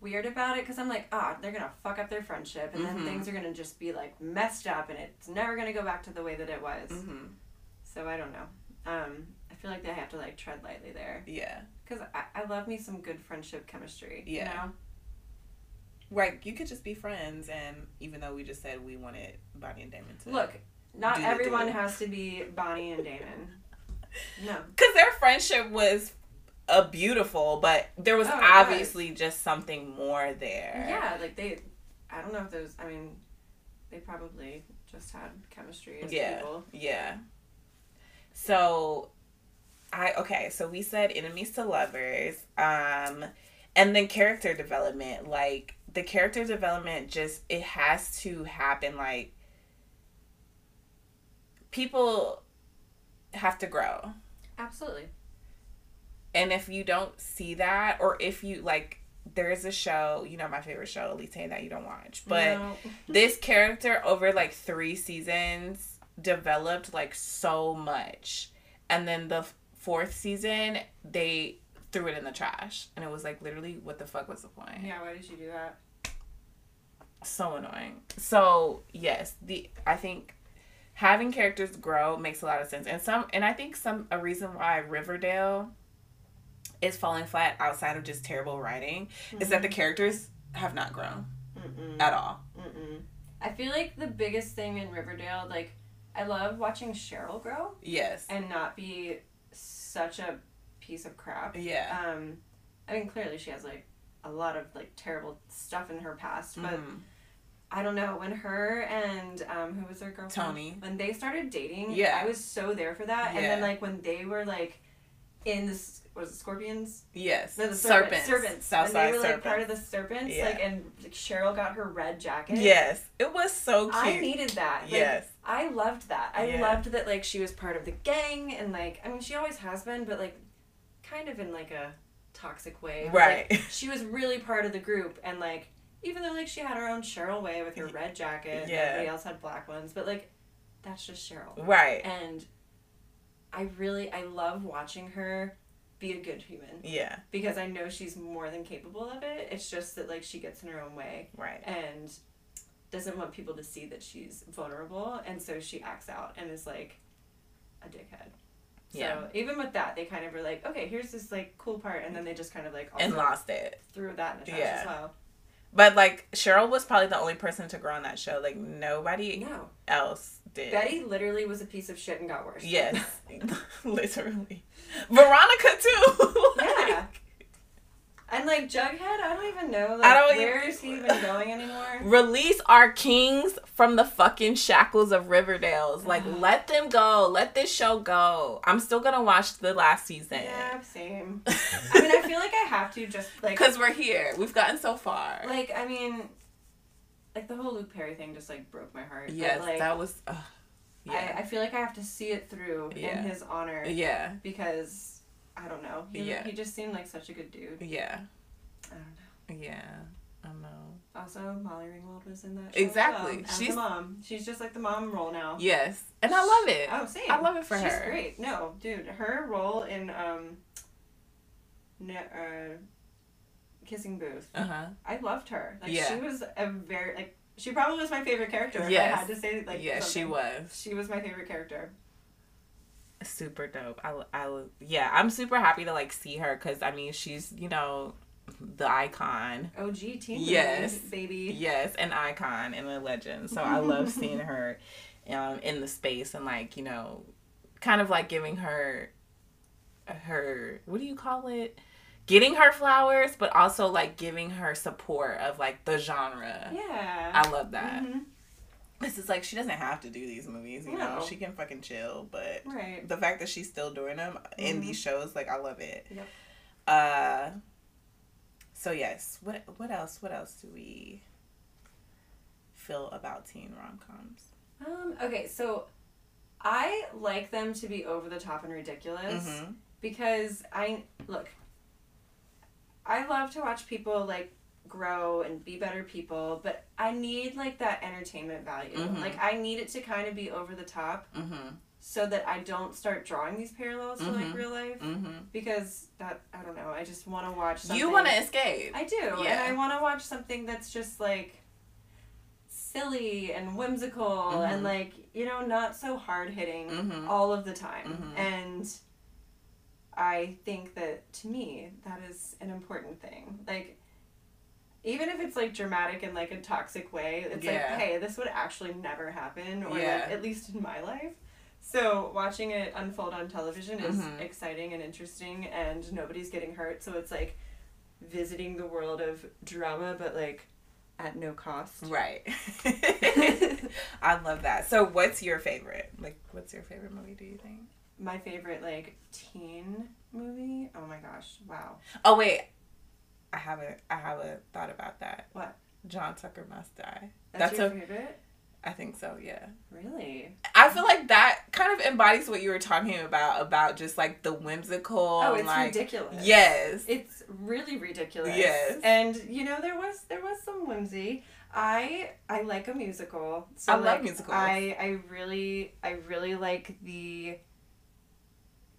weird about it because I'm like, ah, they're gonna fuck up their friendship, and Mhm. then things are gonna just be like messed up, and it's never gonna go back to the way that it was. mhm, So I don't know. Um, feel like they have to like tread lightly there yeah, because I, I love me some good friendship chemistry. Yeah. You know? right. You could just be friends, and even though we just said we wanted Bonnie and Damon to Look, not everyone has to be Bonnie and Damon. No. because their friendship was a beautiful, but there was Oh, was. obviously just something more there. Yeah, like they, I don't know if those. I mean, they probably just had chemistry as Yeah. people. Yeah. So I okay, so we said enemies to lovers. Um and then character development. Like the character development just it has to happen like people have to grow. Absolutely. And if you don't see that or if you like there's a show, you know my favorite show, saying that you don't watch. But No. this character over like three seasons developed like so much and then the fourth season they threw it in the trash. And it was like literally what the fuck was the point? Yeah, why did you do that? so annoying. So yes the i think having characters grow makes a lot of sense. And some and i think some a reason why riverdale is falling flat outside of just terrible writing is that the mm-hmm. characters have not grown Mm-mm. at all. Mm-mm. I feel like the biggest thing in Riverdale, like, I love watching Cheryl grow yes. and not be such a piece of crap. yeah Um, I mean, clearly she has like a lot of like terrible stuff in her past, but Mhm. I don't know when her and um, who was their girlfriend Toni. when they started dating. Yeah. I was so there for that, and then like when they were like in this was it Scorpions? Yes. No, the serpents. serpents. Serpents. When they were like serpents. part of the serpents, Yeah. like and like, Cheryl got her red jacket. Yes. It was so cute. I needed that. Like, yes. I loved that. I Yeah. loved that like she was part of the gang and like I mean she always has been, but like kind of in like a toxic way. Right. like, she was really part of the group and like even though like she had her own Cheryl way with her red jacket, Yeah. everybody else had black ones, but like that's just Cheryl. Right. And I really I love watching her be a good human Yeah. because I know she's more than capable of it. It's just that like she gets in her own way Right. and doesn't want people to see that she's vulnerable and so she acts out and is like a dickhead Yeah. So even with that, they kind of were like, okay, here's this like cool part, and then they just kind of like and lost it. Threw that in the trash yeah. as well. But like Cheryl was probably the only person to grow on that show. Like nobody no. else did. Betty literally was a piece of shit and got worse. Yes, literally. Veronica too. yeah. And like Jughead, I don't even know. Like, I don't where even, is he even going anymore? Release our kings from the fucking shackles of Riverdale's. Like, let them go. Let this show go. I'm still gonna watch the last season. Yeah, same. I mean, I feel like I have to just like because we're here. We've gotten so far. Like, I mean, like the whole Luke Perry thing just like broke my heart. Yes, but, like, that was. Uh, yeah. I, I feel like I have to see it through yeah. in his honor. Yeah. Because I don't know. He, yeah. He just seemed like such a good dude. Yeah. I don't know. Yeah. I know. Also, Molly Ringwald was in that. Show exactly. Well, she's mom. She's just like the mom role now. Yes, and I love it. Oh, same. I love it for she's her. She's great. No, dude, her role in um, ne- uh, Kissing Booth. Uh huh. I loved her. Like yeah. she was a very like she probably was my favorite character. Yes. I had to say like. Yes, she was. She was my favorite character super dope. I, I yeah, I'm super happy to like see her because I mean she's you know the icon. OG team. Yes, baby. Yes, an icon and a legend. So I love seeing her um, in the space and like you know, kind of like giving her her what do you call it? Getting her flowers, but also like giving her support of like the genre. Yeah, I love that. Mm-hmm. This is like she doesn't have to do these movies, you no. know. She can fucking chill, but right. the fact that she's still doing them mm-hmm. in these shows, like I love it. Yep. Uh. So yes, what what else? What else do we feel about teen rom coms? Um. Okay, so I like them to be over the top and ridiculous mm-hmm. because I look. I love to watch people like grow and be better people, but I need like that entertainment value. Mm-hmm. Like I need it to kind of be over the top. Mm-hmm. So that I don't start drawing these parallels to like mm-hmm. real life, mm-hmm. because that I don't know. I just want to watch. Something. You want to escape. I do, yeah. and I want to watch something that's just like silly and whimsical mm-hmm. and like you know not so hard hitting mm-hmm. all of the time and i think that to me that is an important thing like even if it's like dramatic in like a toxic way, it's yeah. like, hey, this would actually never happen, or yeah. like at least in my life. So watching it unfold on television is mm-hmm. exciting and interesting, and nobody's getting hurt. So it's like visiting the world of drama, but like at no cost. Right. I love that. So what's your favorite? Like, what's your favorite movie? Do you think? My favorite like teen movie. Oh my gosh! Wow. Oh wait, I haven't I haven't thought about that. What? John Tucker Must Die. That's, That's your a, favorite? I think so, yeah. Really? I feel like that kind of embodies what you were talking about about just like the whimsical. Oh, it's like, ridiculous. Yes. It's really ridiculous. Yes. And you know there was there was some whimsy. I I like a musical. So I like, love musicals. I I really I really like the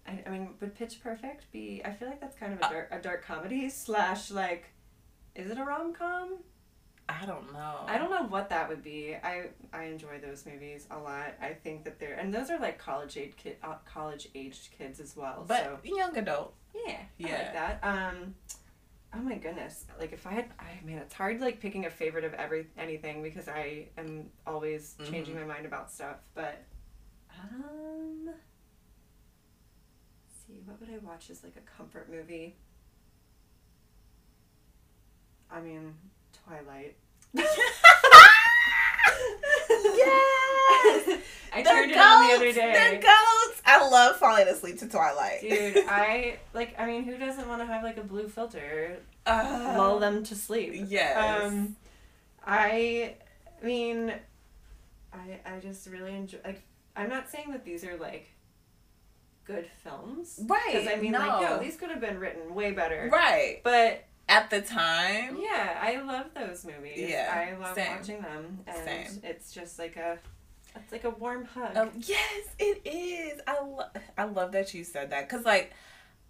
I, I mean, would Pitch Perfect be? I feel like that's kind of a uh, dark, a dark comedy slash like, is it a rom com? I don't know. I don't know what that would be. I I enjoy those movies a lot. I think that they're and those are like college age kid uh, college aged kids as well. But so. young adult. Yeah, yeah. I like that. Um, oh my goodness! Like if I had, I mean, it's hard like picking a favorite of every anything because I am always changing mm-hmm. my mind about stuff. But um see, what would I watch as like a comfort movie? I mean, Twilight. yes! I the turned goats, it on the other day. Goats! I love falling asleep to Twilight. Dude, I like. I mean, who doesn't want to have like a blue filter? Uh, lull them to sleep. Yes. Um, I mean, I I just really enjoy. Like, I'm not saying that these are like good films. Right. Because I mean, no. like, yo, these could have been written way better. Right. But at the time. Yeah, I love those movies. Yeah. I love same. watching them. And same. it's just like a it's like a warm hug. Um, yes, it is. I love I love that you said that cuz like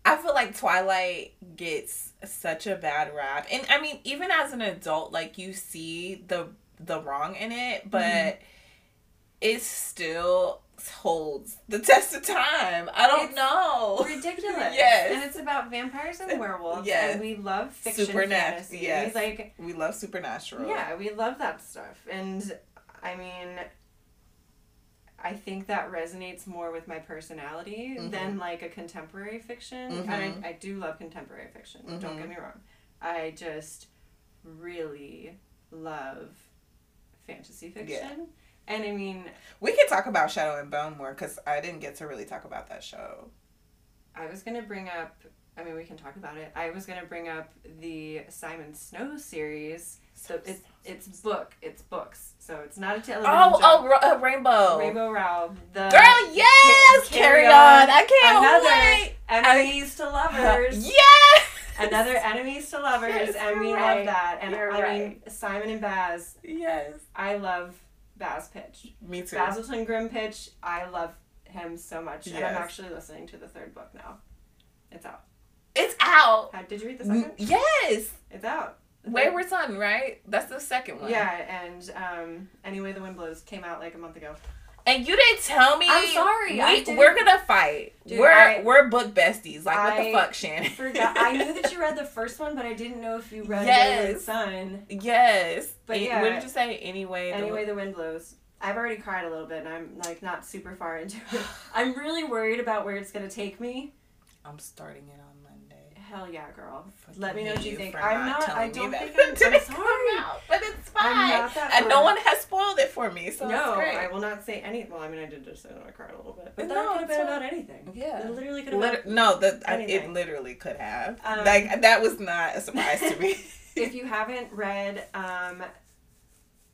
I feel like Twilight gets such a bad rap. And I mean, even as an adult like you see the the wrong in it, but mm-hmm. it's still holds the test of time. I don't It's know. ridiculous. Yes. And it's about vampires and werewolves. Yes. And we love fiction Supernat- fantasy. yes. Like We love supernatural. yeah, we love that stuff. And I mean I think that resonates more with my personality Mhm. than like a contemporary fiction. Mhm. And I, I do love contemporary fiction. Don't Mhm. get me wrong. I just really love fantasy fiction. And I mean, We can talk about Shadow and Bone more because I didn't get to really talk about that show. I was gonna bring up. I mean, we can talk about it. I was gonna bring up the Simon Snow series. So it's it's book. It's books. So it's not a television Oh, show. oh, uh, Rainbow. Rainbow Rowell. The Girl, yes! Ca- Carry, Carry on. On. I can't Another wait. enemies to lovers. Yes! Another enemies to lovers, Yes, and we you're love that. And You're I mean, Simon and Baz. Yes. I love Baz Pitch. Me too. Basilton Grimm-Pitch. I love him so much, and I'm actually listening to the third book now. It's out. It's out. How, did you read the second? Yes. It's out. Wayward Son, right? That's the second one. Yeah, and um, Anyway the Wind Blows came out like a month ago. And you didn't tell me. I'm sorry, We, I we're gonna fight. Dude, we're I- we're book besties. Like what the fuck, Shannon? Forgot. I knew that you read the first one, but I didn't know if you read Yes. Wayward Son. yes. But yeah. What did you say? Anyway. the- Anyway the Wind Blows. I've already cried a little bit, and I'm like not super far into it. I'm really worried about where it's gonna take me. I'm starting it. Hell yeah, girl. Fucking Let me know what you think. I'm not. telling I don't think I'm. I'm sorry. out, but it's fine. I'm not and no one has spoiled it for me, so no. I will not say any. Well, I mean, I did just say that I cried a little bit, but No, that could have been about anything. Yeah. It literally could have. Lit- no, the, I, it literally could have. Um, like that was not a surprise to me. if you haven't read um,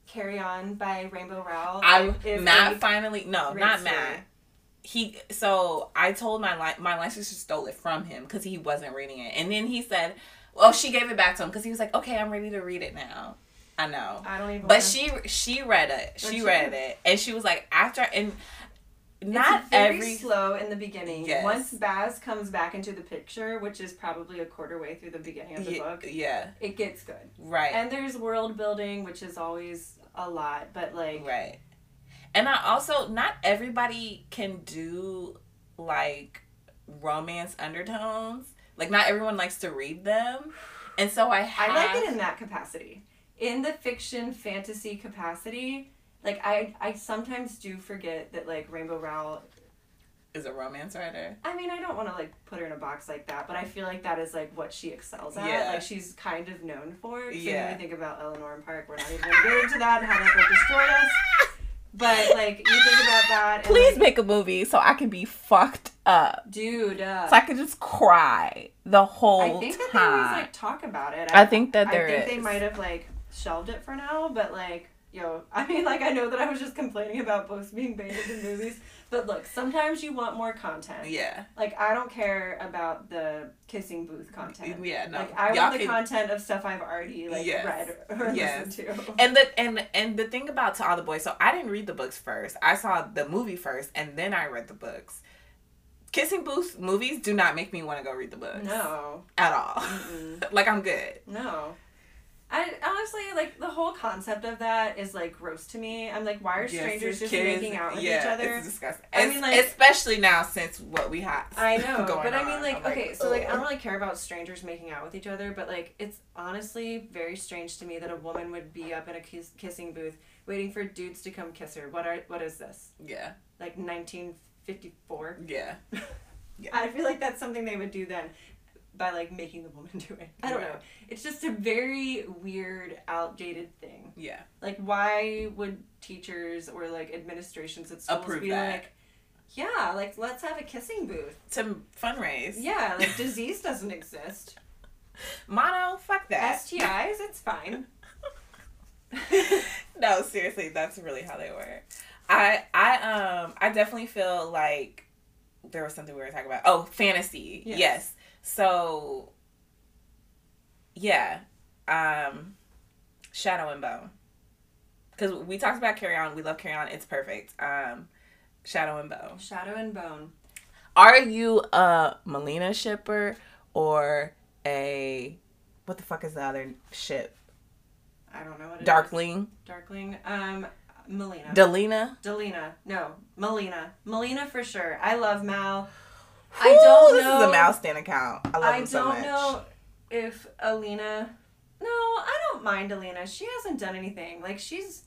Carry On by Rainbow Rowell, I if Matt finally no, not story. He so I told my li- my line sister stole it from him because he wasn't reading it, and then he said, "Well, she gave it back to him because he was like, okay, I'm ready to read it now." I know, I don't even. but she she read it. She she read it, and she was like, after and It's not very every slow in the beginning. Yes. Once Baz comes back into the picture, which is probably a quarter way through the beginning of the yeah, book, yeah it gets good. right And there's world building, which is always a lot, but like Right. And I also not everybody can do like romance undertones. Like not everyone likes to read them. And so I have I like it in that capacity. In the fiction fantasy capacity, like I I sometimes do forget that like Rainbow Rowell is a romance writer. I mean, I don't want to like put her in a box like that, but I feel like that is like what she excels at. Yeah. Like she's kind of known for. So Yeah. when we think about Eleanor and Park, we're not even gonna get into that and how that book destroyed us. But like you think about that, and, Please like, make a movie so I can be fucked up. dude. Uh, So I can just cry the whole time. I think that they always like talk about it. I think that there I think they might have like shelved it for now, but like, yo, I mean, like, I know that I was just complaining about books being banned in movies, but look, sometimes you want more content. yeah. Like, I don't care about the kissing booth content. Yeah, no. Like, I want the can- content of stuff I've already like Yes. read or Yes. listened to. And the and and the thing about To All the Boys, so I didn't read the books first. I saw the movie first, and then I read the books. Kissing Booth movies do not make me want to go read the books No, at all. Like I'm good. no. I honestly like the whole concept of that is like gross to me. I'm like, why are strangers just kids- making out with yeah, each other? It's disgusting. I mean, like- especially now since what we have. I know, going but I mean, like, okay, so like, I don't really care about strangers making out with each other, but like, it's honestly very strange to me that a woman would be up in a kiss- kissing booth waiting for dudes to come kiss her. What are what is this? Yeah, Like nineteen fifty four? yeah, Yeah. I feel like that's something they would do then, by like making the woman do it. I don't know. It's just a very weird, outdated thing. yeah. Like, why would teachers or like administrations at schools Approve be that. like, yeah, like let's have a kissing booth. To fundraise. Yeah, like disease doesn't exist. Mono, fuck that. STIs, it's fine. no, seriously, that's really how they work. I I um I definitely feel like there was something we were talking about. Oh, fantasy. Yes. Yes. So yeah. Um Shadow and Bone. Cuz we talked about Carry On. We love Carry On. It's perfect. Um Shadow and Bone. Shadow and Bone. Are you a Melina shipper or a what the fuck is the other ship? I don't know what it is. Darkling? Darkling. Um, Melina. Delina. Delina. No, Melina. Melina for sure. I love Mal. I don't this know. This is a Mal stand account. I love I him so much. I don't know if Alina. No, I don't mind Alina. She hasn't done anything. Like she's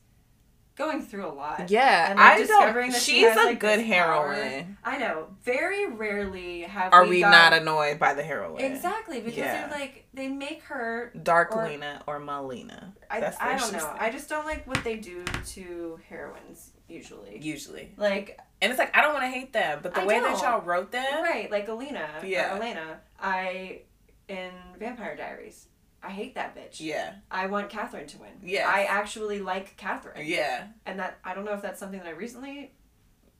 going through a lot. Yeah, and, like, I discovering don't. That she's she has, a like, good heroine. Power. I know. Very rarely have are we, we got... not annoyed by the heroine. Exactly because yeah. they're like they make her Dark or... Lena or Melina. I, I don't know. Saying. I just don't like what they do to heroines usually. Usually, like, and it's like I don't want to hate them, but the I way don't. that y'all wrote them, right? Like Alina, yeah, Elena. I in Vampire Diaries. I hate that bitch. Yeah. I want Katherine to win. Yeah. I actually like Katherine. Yeah. And that I don't know if that's something that I recently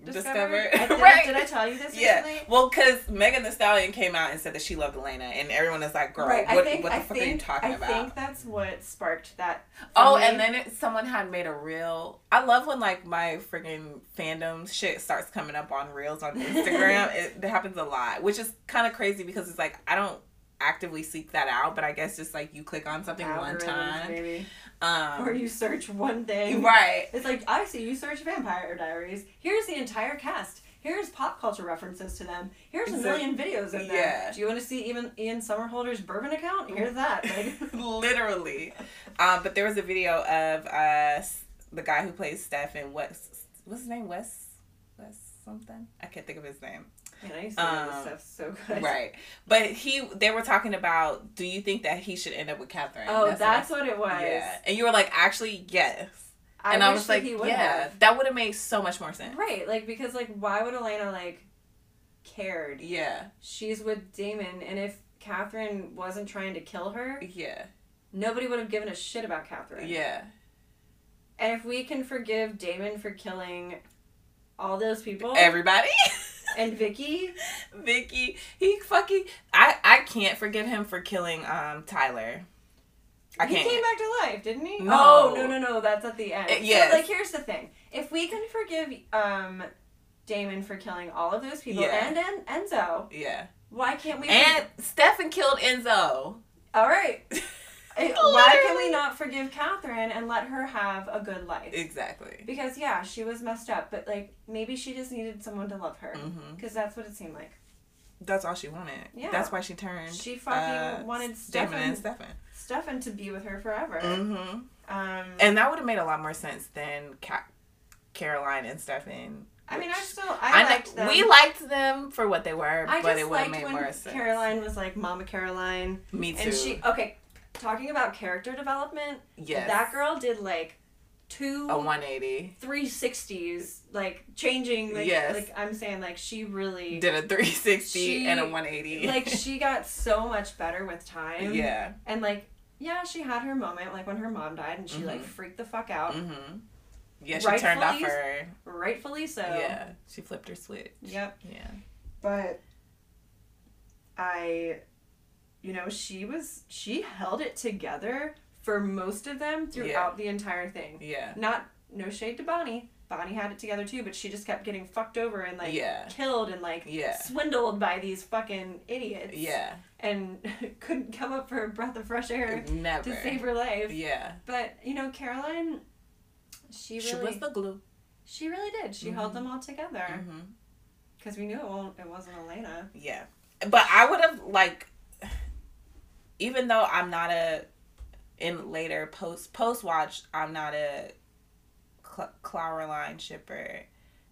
discovered. discovered. Right. did I tell you this yeah. recently? Well, because Megan Thee Stallion came out and said that she loved Elena, and everyone is like, "Girl, right. what, think, what the I fuck think, are you talking I about?" I think that's what sparked that. Oh, me. and then it, someone had made a reel. I love when like my freaking fandom shit starts coming up on reels on Instagram. it, it happens a lot, which is kind of crazy because it's like I don't actively seek that out, but I guess just like you click on something one time. Maybe. Um, or you search one thing. Right. It's like, I see you search Vampire Diaries. Here's the entire cast. Here's pop culture references to them. Here's a million videos of them. Yeah. Do you want to see even Ian Somerhalder's bourbon account? Here's that. Like. Literally. Um, but there was a video of uh, the guy who plays Stefan West. What's his name? West. West something. I can't think of his name. And I used to um, stuff so good. Right. But he they were talking about do you think that he should end up with Katherine? Oh, that's, that's what, what, it was. Yeah. And you were like, actually, yes. I and I was like, yeah, have. that would have made so much more sense. Right. Like because like why would Elena like cared? Yeah. She's with Damon and if Katherine wasn't trying to kill her, yeah. Nobody would have given a shit about Katherine. Yeah. And if we can forgive Damon for killing all those people, everybody. and Vicki. Vicki, he fucking I I can't forgive him for killing um Tyler. I he can't. came back to life, didn't he? No. Oh no no no, that's at the end. Uh, yeah. So, like here's the thing: if we can forgive um Damon for killing all of those people yeah. and, and Enzo, yeah, why can't we? And forg- Stefan killed Enzo. All right. Why can we not forgive Katherine and let her have a good life? Exactly. Because yeah, she was messed up, but like maybe she just needed someone to love her. Because mm-hmm. that's what it seemed like. That's all she wanted. Yeah. That's why she turned. She fucking uh, wanted Stefan, and Stefan. Stefan to be with her forever. Mm-hmm. Um, and that would have made a lot more sense than Ca- Caroline and Stefan. I mean, I still I, I liked them. We liked them for what they were, I but it would have made more sense. Caroline was like Mama Caroline. Me too. And she okay talking about character development, yes. that girl did like two a 180 360s like changing like, yes. like i'm saying like she really did a 360 she, and a 180 like she got so much better with time. Yeah. And like yeah she had her moment like when her mom died and she mm-hmm. like freaked the fuck out. Mm-hmm. yeah she rightfully, turned off her. Rightfully so. Yeah she flipped her switch. Yep. Yeah. But i you know, she was she held it together for most of them throughout yeah. the entire thing. Yeah. Not no shade to Bonnie. Bonnie had it together too, but she just kept getting fucked over and like yeah. killed and like yeah. swindled by these fucking idiots. Yeah. And couldn't come up for a breath of fresh air Never. to save her life. Yeah. But you know, Caroline, she really she was the glue. She really did. She mm-hmm. held them all together. Because mm-hmm. we knew it won't. It wasn't Elena. Yeah, but I would have like even though I'm not a in later post post watch, I'm not a Cl- Klaroline shipper,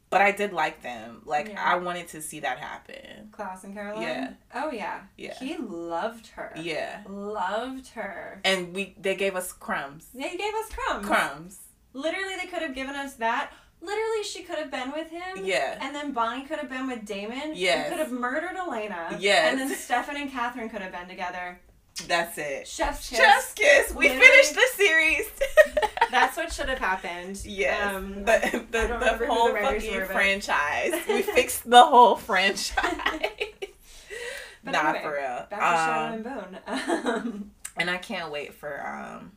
but I did like them. Like yeah. I wanted to see that happen. Klaus and Caroline. Yeah. Oh yeah. Yeah. He loved her. Yeah. Loved her. And we they gave us crumbs. They gave us crumbs. Crumbs. Literally, they could have given us that. Literally, she could have been with him. Yeah. And then Bonnie could have been with Damon. Yeah. Could have murdered Elena. Yes. And then Stefan and Katherine could have been together. That's it. Chef's kiss. Chef's kiss. We Literally. finished the series. That's what should have happened. Yes. Um, the the, the whole the fucking were, franchise. we fixed the whole franchise. but Not anyway, for real. Back to Shadow and Bone. Um, and I can't wait for um.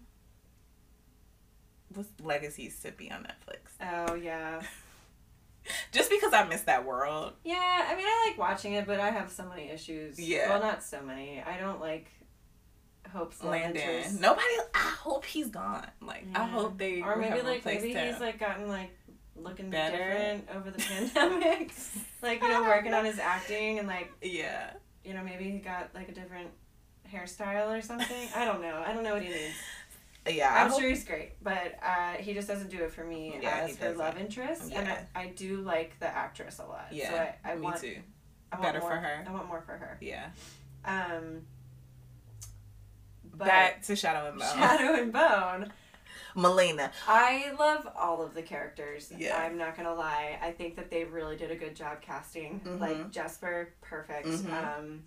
What's Legacies to be on Netflix? Oh yeah. Just because I miss that world. Yeah, I mean, I like watching it, but I have so many issues. Yeah. Well, not so many. I don't like Hope's Landon. Nobody. I hope he's gone. Like yeah. I hope they or maybe like maybe him. he's like gotten like looking Better. different over the pandemic. like you know, working on his acting and like yeah, you know maybe he got like a different hairstyle or something. I don't know. I don't know what he needs. Yeah, I'm hope... sure he's great, but uh, he just doesn't do it for me yeah, as her love interest. Yeah. And I, I, do like the actress a lot. Yeah, so I, I me want, too. I Better more, for her. I want more for her. Yeah. Um. Back to Shadow and Bone. Shadow and Bone. Malina. I love all of the characters. Yeah. I'm not gonna lie. I think that they really did a good job casting. Mm-hmm. Like Jesper, perfect. Mm-hmm. Um,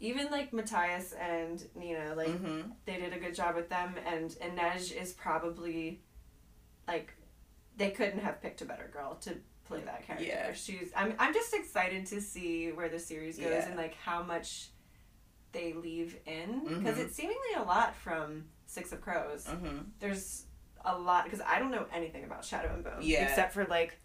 even like Matthias and Nina, like mm-hmm. they did a good job with them. And Inej is probably like they couldn't have picked a better girl to play that character. Yeah. She's I'm I'm just excited to see where the series goes yeah. and like how much they leave in because mm-hmm. it's seemingly a lot from Six of Crows. Mm-hmm. There's a lot because I don't know anything about Shadow and Bone yeah. except for like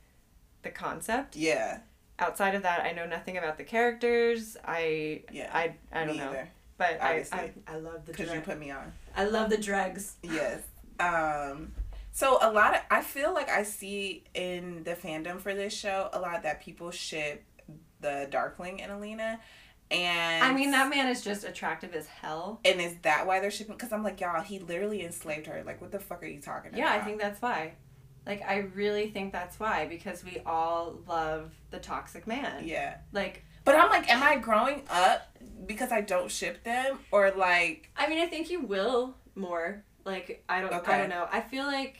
the concept. Yeah. Outside of that, I know nothing about the characters. I yeah. I I don't know. Either. But I, I I love the because you put me on. I love the dregs. Yes. Um. So a lot of I feel like I see in the fandom for this show a lot that people ship the Darkling and Alina. And I mean that man is just attractive as hell. And is that why they're shipping? Because I'm like, y'all, he literally enslaved her. Like, what the fuck are you talking yeah, about? Yeah, I think that's why. Like, I really think that's why because we all love the toxic man. Yeah. Like. But I'm like, am I growing up because I don't ship them or like? I mean, I think you will more. Like, I don't. Okay. I don't know. I feel like.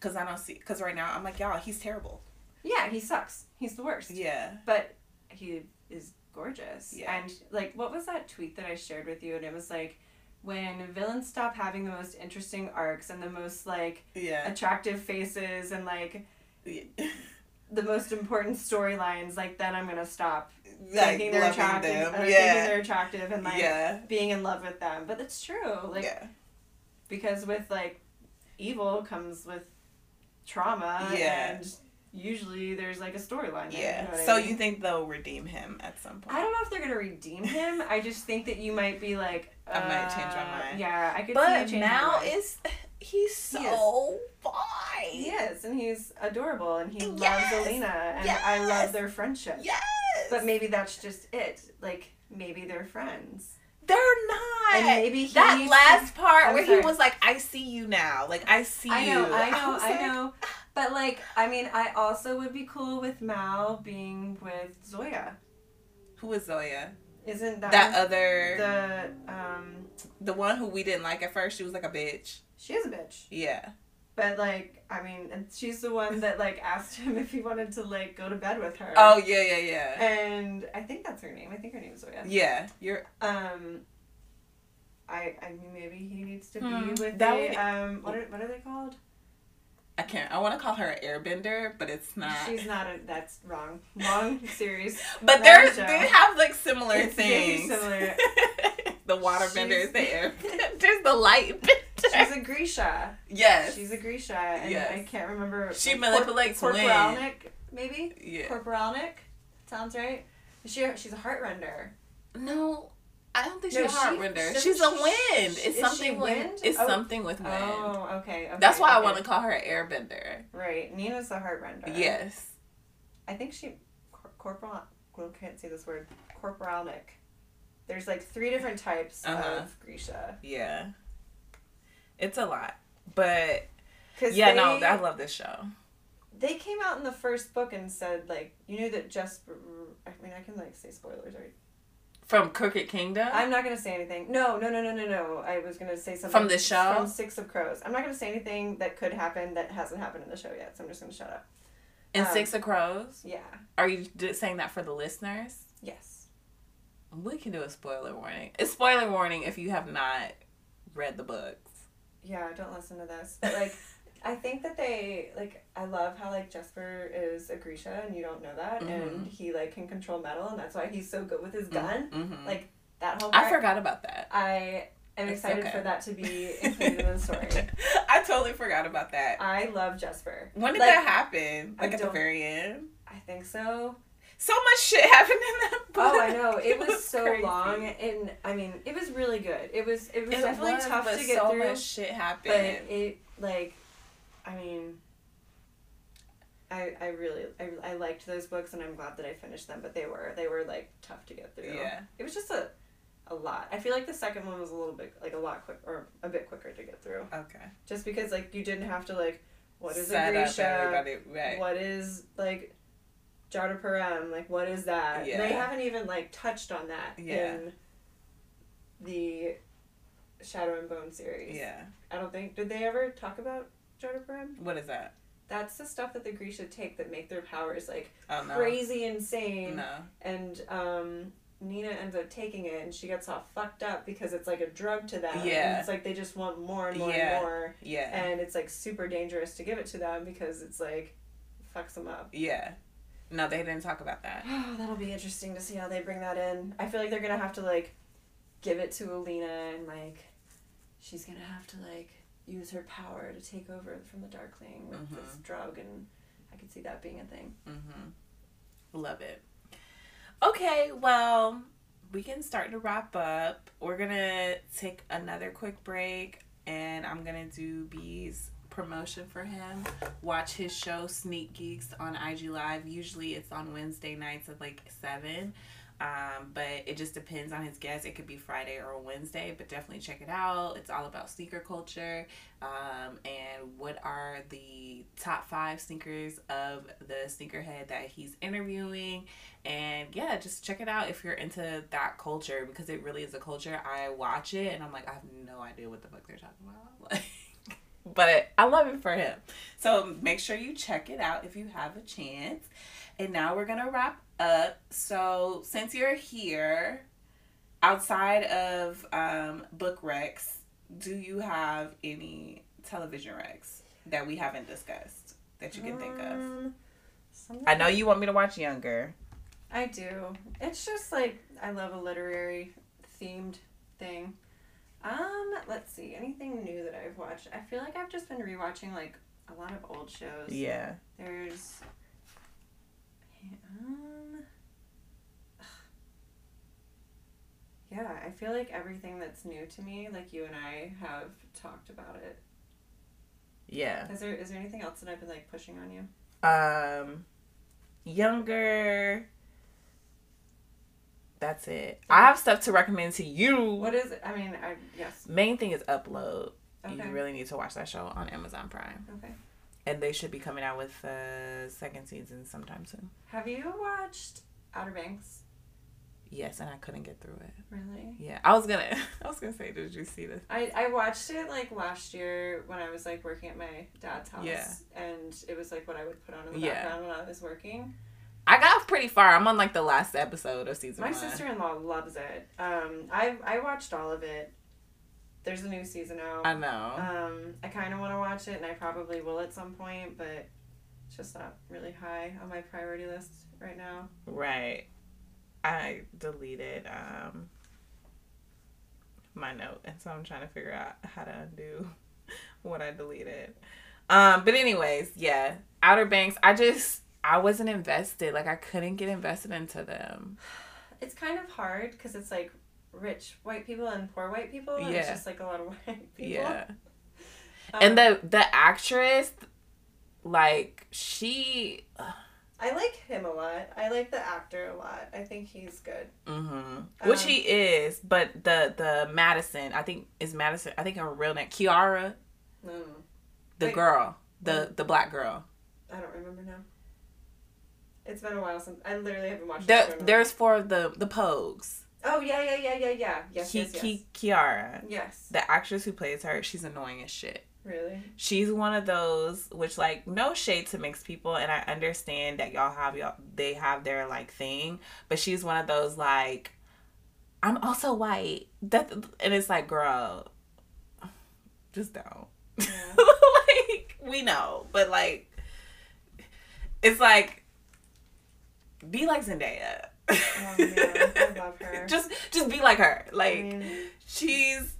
Cause I don't see. Cause right now I'm like, y'all, he's terrible. Yeah, he sucks. He's the worst. Yeah. But he is gorgeous. Yeah. And like, what was that tweet that I shared with you? And it was like, when villains stop having the most interesting arcs and the most like yeah. attractive faces and like yeah. the most important storylines, like then I'm gonna stop like, thinking they're attractive, yeah. thinking they're attractive and like yeah. being in love with them. But it's true, like yeah. because with like evil comes with trauma yeah. and usually there's like a storyline. Yeah. You know so I mean? you think they'll redeem him at some point? I don't know if they're gonna redeem him. I just think that you might be like. Uh, I might change my mind. Yeah, I could. But see Mal is. He's so he fine. He is, and he's adorable, and he yes! loves Alina, and yes! I love their friendship. Yes. But maybe that's just it. Like maybe they're friends. They're not. And maybe that last part I'm where sorry. he was like, "I see you now. Like I see I know, you." I know. I, I know. But like, I mean, I also would be cool with Mal being with Zoya. Who is Zoya? Isn't that that other the um the one who we didn't like at first? She was like a bitch. She is a bitch. Yeah. But like, I mean, and she's the one that like asked him if he wanted to like go to bed with her. Oh yeah, yeah, yeah. And I think that's her name. I think her name is Zoya. Yeah, you're. Um. I I mean maybe he needs to hmm. be with that the, would... um what are what are they called? I can't. I want to call her an airbender, but it's not. She's not a. That's wrong. Wrong series. but they're they have like similar it's things. similar. the waterbender is the airbender. There's the light bender. She's a Grisha. Yes. She's a Grisha, and yes. I can't remember. She like, manipulates Cor- Corporalnik, maybe. Yeah. Corporalnik. Sounds right. She she's a heartrender. No, I don't think she's a heartrender. She, she's a wind. It's something wind. With, it's oh. something with wind. Oh, okay. okay That's why okay. I want to call her airbender. Right. Nina's the heartrender. Yes. I think she cor- corporal. I can't say this word. Corporalnik. There's like three different types uh-huh. of Grisha. Yeah. It's a lot, but Cause yeah, they, no, I love this show. They came out in the first book and said like you knew that just. I mean, I can like say spoilers, right? From Crooked Kingdom? I'm not gonna say anything. No, no, no, no, no, no. I was gonna say something from the show. From Six of Crows. I'm not gonna say anything that could happen that hasn't happened in the show yet. So I'm just gonna shut up. In um, Six of Crows. Yeah. Are you saying that for the listeners? Yes. We can do a spoiler warning. A spoiler warning if you have not read the books. Yeah, don't listen to this. But like. I think that they like I love how like Jesper is a Grisha and you don't know that mm-hmm. and he like can control metal and that's why he's so good with his mm-hmm. gun. Mm-hmm. Like that whole part, I forgot about that. I am it's excited okay. for that to be included in the story. I totally forgot about that. I love Jesper. When did like, that happen? Like at the very end? I think so. so much shit happened in that book. Oh, I know. It, it was, was, so crazy. long, and I mean, it was really good. It was it was it definitely was, tough to get so through. So much shit happened. But it like, I mean, I I really I, I liked those books, and I'm glad that I finished them. But they were they were like tough to get through. Yeah. It was just a a lot. I feel like the second one was a little bit like a lot quick or a bit quicker to get through. Okay. Just because like you didn't have to like what is Set a Grisha? Right. What is like Jada jurda parem? Like what is that? Yeah. They haven't even like touched on that yeah. in the Shadow and Bone series. Yeah. I don't think did they ever talk about What is that? That's the stuff that the Grisha take that make their powers like oh, no. crazy insane. No. And um Nina ends up taking it and she gets all fucked up because it's like a drug to them. Yeah. And it's like they just want more and more yeah. and more. Yeah. And it's like super dangerous to give it to them because it's like fucks them up. Yeah. No, they didn't talk about that. Oh, that'll be interesting to see how they bring that in. I feel like they're gonna have to like give it to Alina and like she's gonna have to like use her power to take over from the Darkling with mm-hmm. this drug and I could see that being a thing. Mm-hmm. Love it. Okay, well, we can start to wrap up. We're gonna take another quick break, and I'm gonna do B's promotion for him. Watch his show Sneak Geeks on IG Live. Usually it's on Wednesday nights at like seven. Um, but it just depends on his guest. It could be Friday or Wednesday, but definitely check it out. It's all about sneaker culture um, and what are the top five sneakers of the sneakerhead that he's interviewing. And yeah, just check it out if you're into that culture because it really is a culture. I watch it and I'm like, I have no idea what the fuck they're talking about. Like, but I love it for him. So make sure you check it out if you have a chance. And now we're gonna wrap up. So since you're here, outside of um, book recs, do you have any television recs that we haven't discussed that you can think of? Um, I know you want me to watch Younger. I do. It's just like I love a literary themed thing. Um, let's see. Anything new that I've watched? I feel like I've just been rewatching like a lot of old shows. Yeah. There's um, yeah, I feel like everything that's new to me, like you and I have talked about it. Yeah. Is there is there anything else that I've been like pushing on you? Um, younger. That's it. I have stuff to recommend to you. What is it? I mean, I yes. Main thing is upload. Okay. You really need to watch that show on Amazon Prime. Okay and they should be coming out with the second season sometime soon. Have you watched Outer Banks? Yes, and I couldn't get through it. Really? Yeah, I was gonna. I was gonna say, did you see this? I I watched it like last year when I was like working at my dad's house. Yeah. And it was like what I would put on in the yeah. background when I was working. I got pretty far. I'm on like the last episode of season. My sister in law loves it. Um, I I watched all of it. There's a new season out. I know. Um, I kind of want to watch it, and I probably will at some point, but it's just not really high on my priority list right now. Right. I deleted um my note, and so I'm trying to figure out how to undo what I deleted. Um, but anyways, yeah, Outer Banks. I just I wasn't invested. Like I couldn't get invested into them. It's kind of hard because it's like rich white people and poor white people. yeah. It's just like a lot of white people. Yeah. Um, and the the actress, like she. I like him a lot. I like the actor a lot. I think he's good. Mm-hmm. Um, Which he is, but the the Madison, I think is Madison. I think her real name Kiara. No. The Wait, girl, the the black girl. I don't remember now. It's been a while since I literally haven't watched. The, there's four of the the Pogues. Oh yeah, yeah, yeah, yeah, yeah. Yes, Ki- yes, yes. Ki- Kiara. Yes. The actress who plays her, she's annoying as shit. Really? She's one of those which like no shade to mixed people and I understand that y'all have y'all they have their like thing, but she's one of those like I'm also white. That and it's like, girl, just don't. Yeah. like we know, but like it's like be like Zendaya. Oh, man. I love her. just just be like her. Like I mean, she's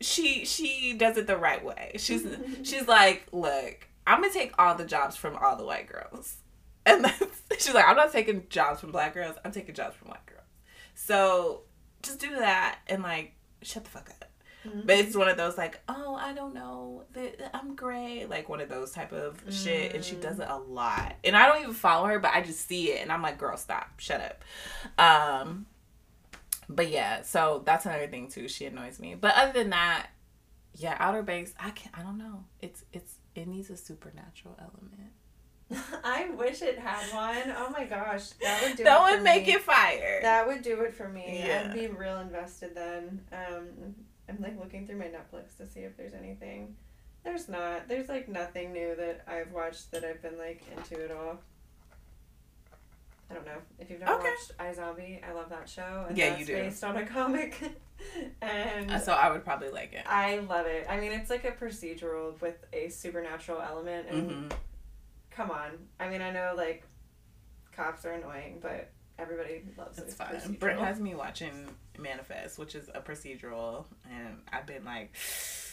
she she does it the right way. She's she's like, look, I'm gonna take all the jobs from all the white girls. And that's, she's like, I'm not taking jobs from black girls. I'm taking jobs from white girls. So just do that and like shut the fuck up. Mm-hmm. But it's one of those like, oh, I don't know, I'm gray, like one of those type of mm. shit, and she does it a lot. And I don't even follow her, but I just see it, and I'm like, girl, stop, shut up. Um, but yeah, so that's another thing too. She annoys me. But other than that, yeah, Outer Banks, I can I don't know. It's it's it needs a supernatural element. I wish it had one. Oh my gosh, that would do. That would make me. it fire. That would do it for me. Yeah. I'd be real invested then. Um, I'm like looking through my Netflix to see if there's anything. There's not. There's like nothing new that I've watched that I've been like into at all. I don't know if you've never okay. watched iZombie. I love that show. And yeah, you do. Based on a comic, and uh, so I would probably like it. I love it. I mean, it's like a procedural with a supernatural element, and mm-hmm come on. I mean, I know like cops are annoying, but everybody loves it. It's. Procedural. Britt has me watching Manifest, which is a procedural, and I've been like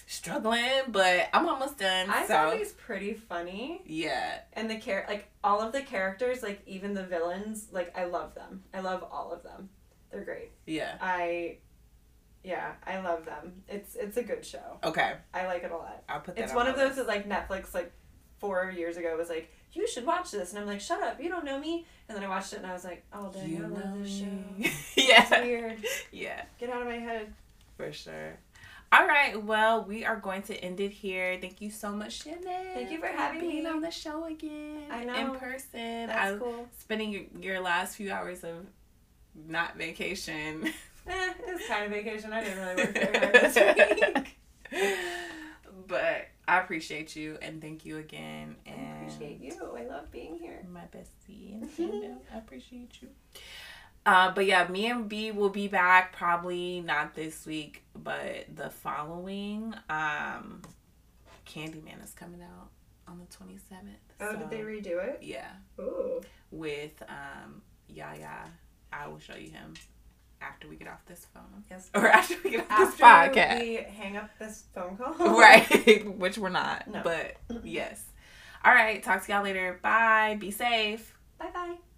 struggling, but I'm almost done. I so. thought he's pretty funny. Yeah. And the char like all of the characters, like even the villains, like I love them. I love all of them. They're great. Yeah. I yeah, I love them. It's it's a good show. Okay. I like it a lot. I'll put that. It's on one of those that like Netflix like four years ago was like, you should watch this. And I'm like, shut up, you don't know me. And then I watched it and I was like, oh, dang, you I love this show. yeah. It's weird. Yeah. Get out of my head. For sure. All right, well, we are going to end it here. Thank you so much, Shannon. Thank you for having being me on the show again. I know. In person. That's I, cool. Spending your, your last few hours of not vacation. eh, it's kind of vacation. I didn't really work very hard this week. But I appreciate you and thank you again. And I appreciate you. I love being here. My bestie and I appreciate you. Uh, but yeah, me and B will be back probably not this week, but the following. Um, Candyman is coming out on the twenty seventh. Oh, so, did they redo it? Yeah. Ooh. With um, Yahya, I will show you him after we get off this phone. Yes. Or after we get off after this podcast. we hang up this phone call. right. Which we're not. No. But yes. All right. Talk to y'all later. Bye. Be safe. Bye bye.